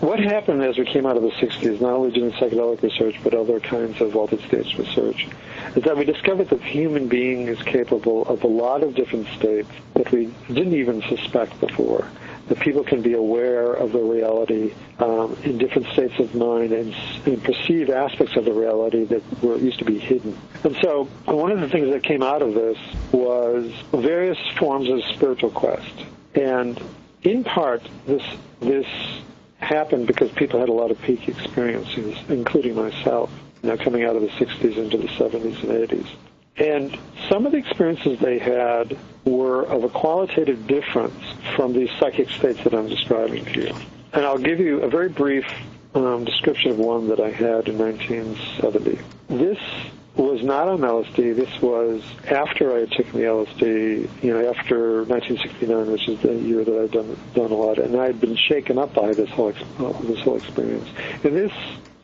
what happened as we came out of the 60s, not only doing psychedelic research, but other kinds of altered states research, is that we discovered that the human being is capable of a lot of different states that we didn't even suspect before that people can be aware of the reality um, in different states of mind and, and, perceive aspects of the reality that were used to be hidden. And so one of the things that came out of this was various forms of spiritual quest. And in part, this this happened because people had a lot of peak experiences, including myself, know, coming out of the 60s into the 70s and 80s. And some of the experiences they had were of a qualitative difference from these psychic states that I'm describing to you. And I'll give you a very brief um, description of one that I had in 1970. This was not on LSD. This was after I had taken the LSD, you know, after 1969, which is the year that I'd done, done a lot, and I had been shaken up by this whole uh, this whole experience. In this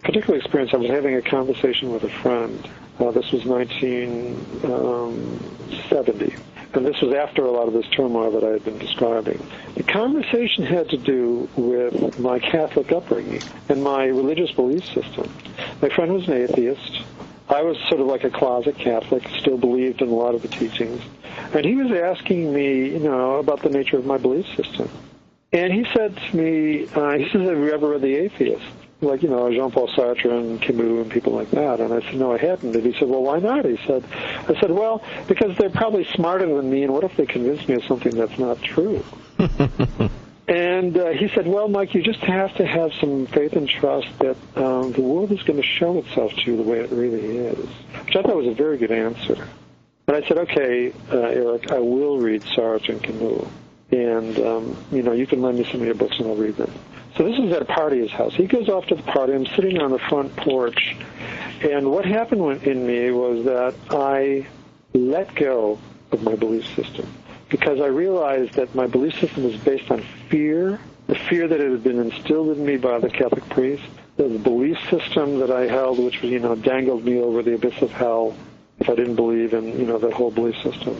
particular experience, I was having a conversation with a friend. Uh, this was 1970. And this was after a lot of this turmoil that I had been describing. The conversation had to do with my Catholic upbringing and my religious belief system. My friend was an atheist. I was sort of like a closet Catholic, still believed in a lot of the teachings. And he was asking me, you know, about the nature of my belief system. And he said to me, uh, he says, have you ever read The Atheist? Like you know Jean-Paul Sartre and Camus and people like that. And I said, no, I hadn't. And he said, well, why not? He said, I said, well, because they're probably smarter than me, and what if they convince me of something that's not true? *laughs* and uh, he said, well, Mike, you just have to have some faith and trust that um, the world is going to show itself to you the way it really is. Which I thought was a very good answer. And I said, okay, uh, Eric, I will read Sartre and Camus. And, um, you know, you can lend me some of your books and I'll read them. So this is at a party his house. He goes off to the party. I'm sitting on the front porch. And what happened in me was that I let go of my belief system because I realized that my belief system was based on fear, the fear that it had been instilled in me by the Catholic priest, the belief system that I held, which was, you know, dangled me over the abyss of hell if I didn't believe in, you know, that whole belief system.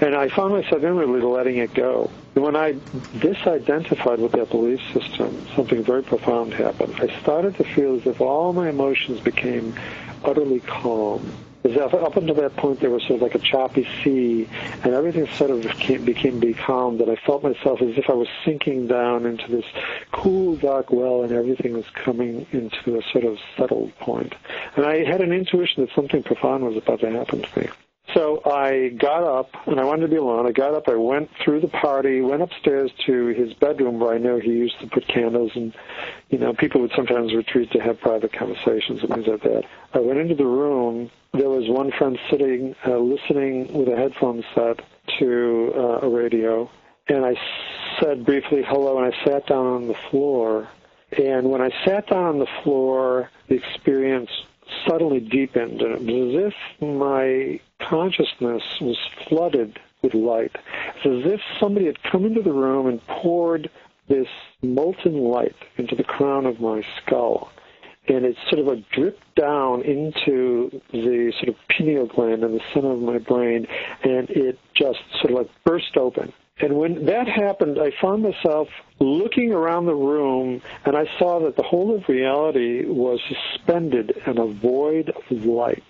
And I found myself inwardly letting it go. And when I disidentified with that belief system, something very profound happened. I started to feel as if all my emotions became utterly calm is that up until that point there was sort of like a choppy sea, and everything sort of became, became becalmed. That I felt myself as if I was sinking down into this cool, dark well, and everything was coming into a sort of settled point. And I had an intuition that something profound was about to happen to me. So I got up, and I wanted to be alone. I got up, I went through the party, went upstairs to his bedroom where I know he used to put candles, and, you know, people would sometimes retreat to have private conversations and things like that. I went into the room. There was one friend sitting, uh, listening with a headphone set to uh, a radio, and I said briefly hello, and I sat down on the floor. And when I sat down on the floor, the experience suddenly deepened, and it was as if my consciousness was flooded with light. It's as if somebody had come into the room and poured this molten light into the crown of my skull. and it sort of like dripped down into the sort of pineal gland in the center of my brain, and it just sort of like burst open. And when that happened, I found myself looking around the room, and I saw that the whole of reality was suspended in a void of light.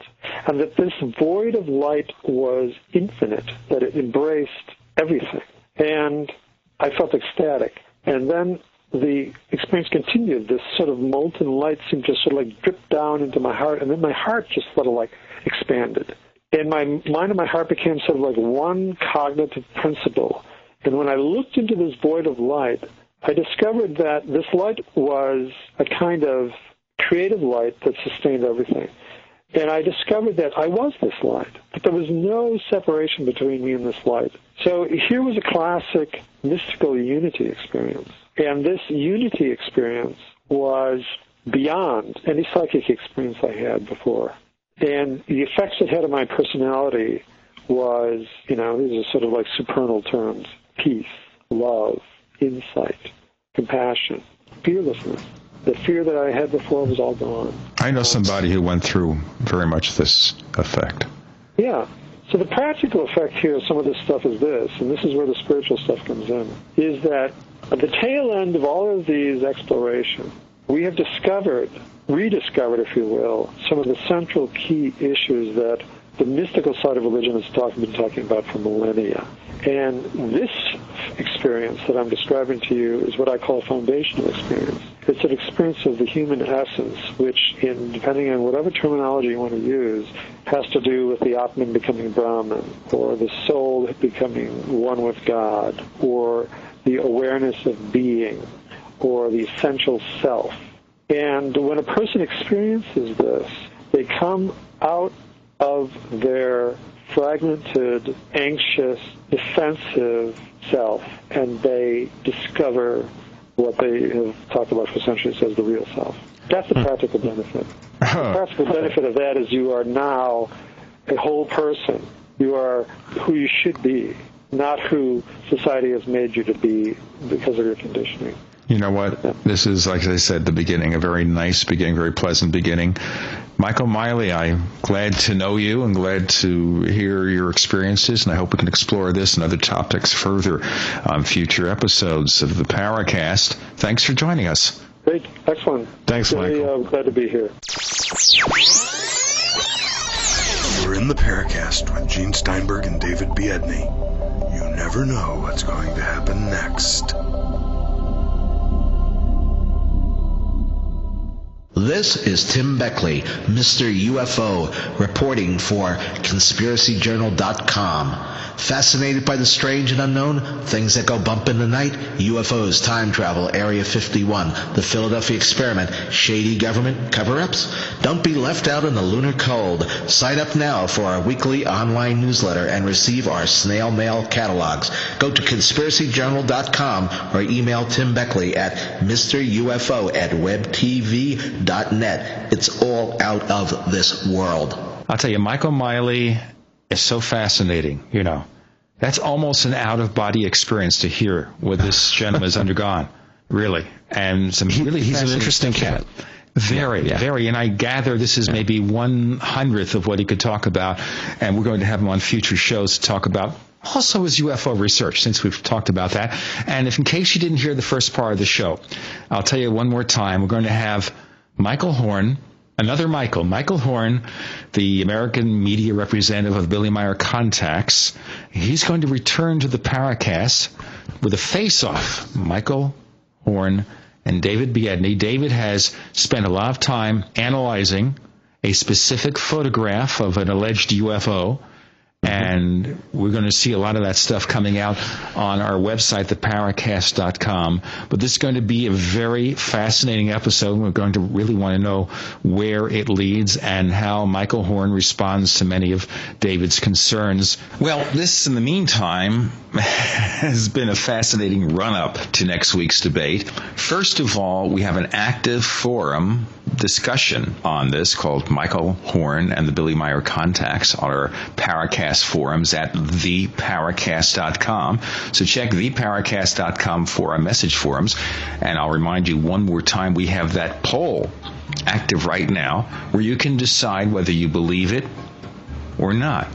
And that this void of light was infinite, that it embraced everything. And I felt ecstatic. And then the experience continued. This sort of molten light seemed to sort of like drip down into my heart, and then my heart just sort of like expanded. And my mind and my heart became sort of like one cognitive principle. And when I looked into this void of light, I discovered that this light was a kind of creative light that sustained everything. And I discovered that I was this light, but there was no separation between me and this light. So here was a classic mystical unity experience. And this unity experience was beyond any psychic experience I had before. And the effects it had on my personality was, you know, these are sort of like supernal terms peace, love, insight, compassion, fearlessness. The fear that I had before was all gone. I know somebody who went through very much this effect. Yeah. So the practical effect here of some of this stuff is this, and this is where the spiritual stuff comes in, is that at the tail end of all of these explorations, we have discovered, rediscovered, if you will, some of the central key issues that the mystical side of religion has talk, been talking about for millennia. And this experience that I'm describing to you is what I call foundational experience. It's an experience of the human essence, which, in depending on whatever terminology you want to use, has to do with the Atman becoming Brahman, or the soul becoming one with God, or the awareness of being, or the essential self. And when a person experiences this, they come out of their fragmented, anxious, defensive self, and they discover what they have talked about for centuries as the real self. That's the hmm. practical benefit. *laughs* The practical benefit of that is you are now a whole person. You are who you should be, not who society has made you to be because of your conditioning. You know what? This is, like I said, the beginning, a very nice beginning, very pleasant beginning. Michael Miley, I'm glad to know you and glad to hear your experiences, and I hope we can explore this and other topics further on future episodes of the Paracast. Thanks for joining us. Great, excellent. Thanks, Very, Michael. uh, glad to be here. You're in the Paracast with Gene Steinberg and David Biedny. You never know what's going to happen next. This is Tim Beckley, Mr. UFO, reporting for ConspiracyJournal.com. Fascinated by the strange and unknown, things that go bump in the night, UFOs, time travel, Area 51, the Philadelphia experiment, shady government cover-ups? Don't be left out in the lunar cold. Sign up now for our weekly online newsletter and receive our snail mail catalogs. Go to ConspiracyJournal.com or email Tim Beckley at MrUFO at WebTV.net. It's all out of this world. I'll tell you, Michael Miley is so fascinating, you know. That's almost an out of body experience to hear what this *laughs* gentleman has undergone, really. And some really he's an interesting stuff. cat. Very, Yeah. very. And I gather this is maybe one hundredth of what he could talk about. And we're going to have him on future shows to talk about also his UFO research, since we've talked about that. And if in case you didn't hear the first part of the show, I'll tell you one more time. We're going to have Michael Horn, another Michael, Michael Horn, the American media representative of Billy Meier Contacts. He's going to return to the Paracast with a face-off. Michael Horn and David Biedny. David has spent a lot of time analyzing a specific photograph of an alleged UFO. And we're going to see a lot of that stuff coming out on our website, theparacast.com. But this is going to be a very fascinating episode. We're going to really want to know where it leads and how Michael Horn responds to many of David's concerns. Well, this, in the meantime, *laughs* has been a fascinating run up to next week's debate. First of all, we have an active forum discussion on this called Michael Horn and the Billy Meier Contacts on our Paracast Forums at theparacast.com. So check theparacast.com for our message forums. And I'll remind you one more time we have that poll active right now where you can decide whether you believe it or not.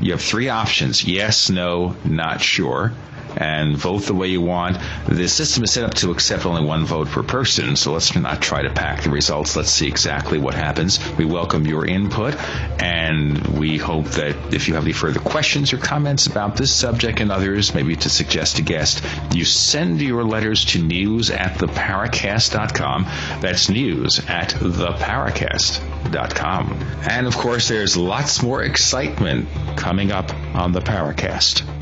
You have three options yes, no, not sure and vote the way you want. The system is set up to accept only one vote per person, so let's not try to pack the results. Let's see exactly what happens. We welcome your input, and we hope that if you have any further questions or comments about this subject and others, maybe to suggest a guest, you send your letters to news at theparacast.com. That's news at theparacast.com. And of course, there's lots more excitement coming up on the Paracast.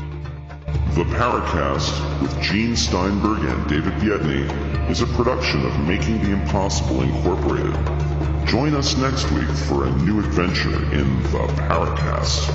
The Paracast with Gene Steinberg and David Biedny is a production of Making the Impossible Incorporated. Join us next week for a new adventure in the Paracast.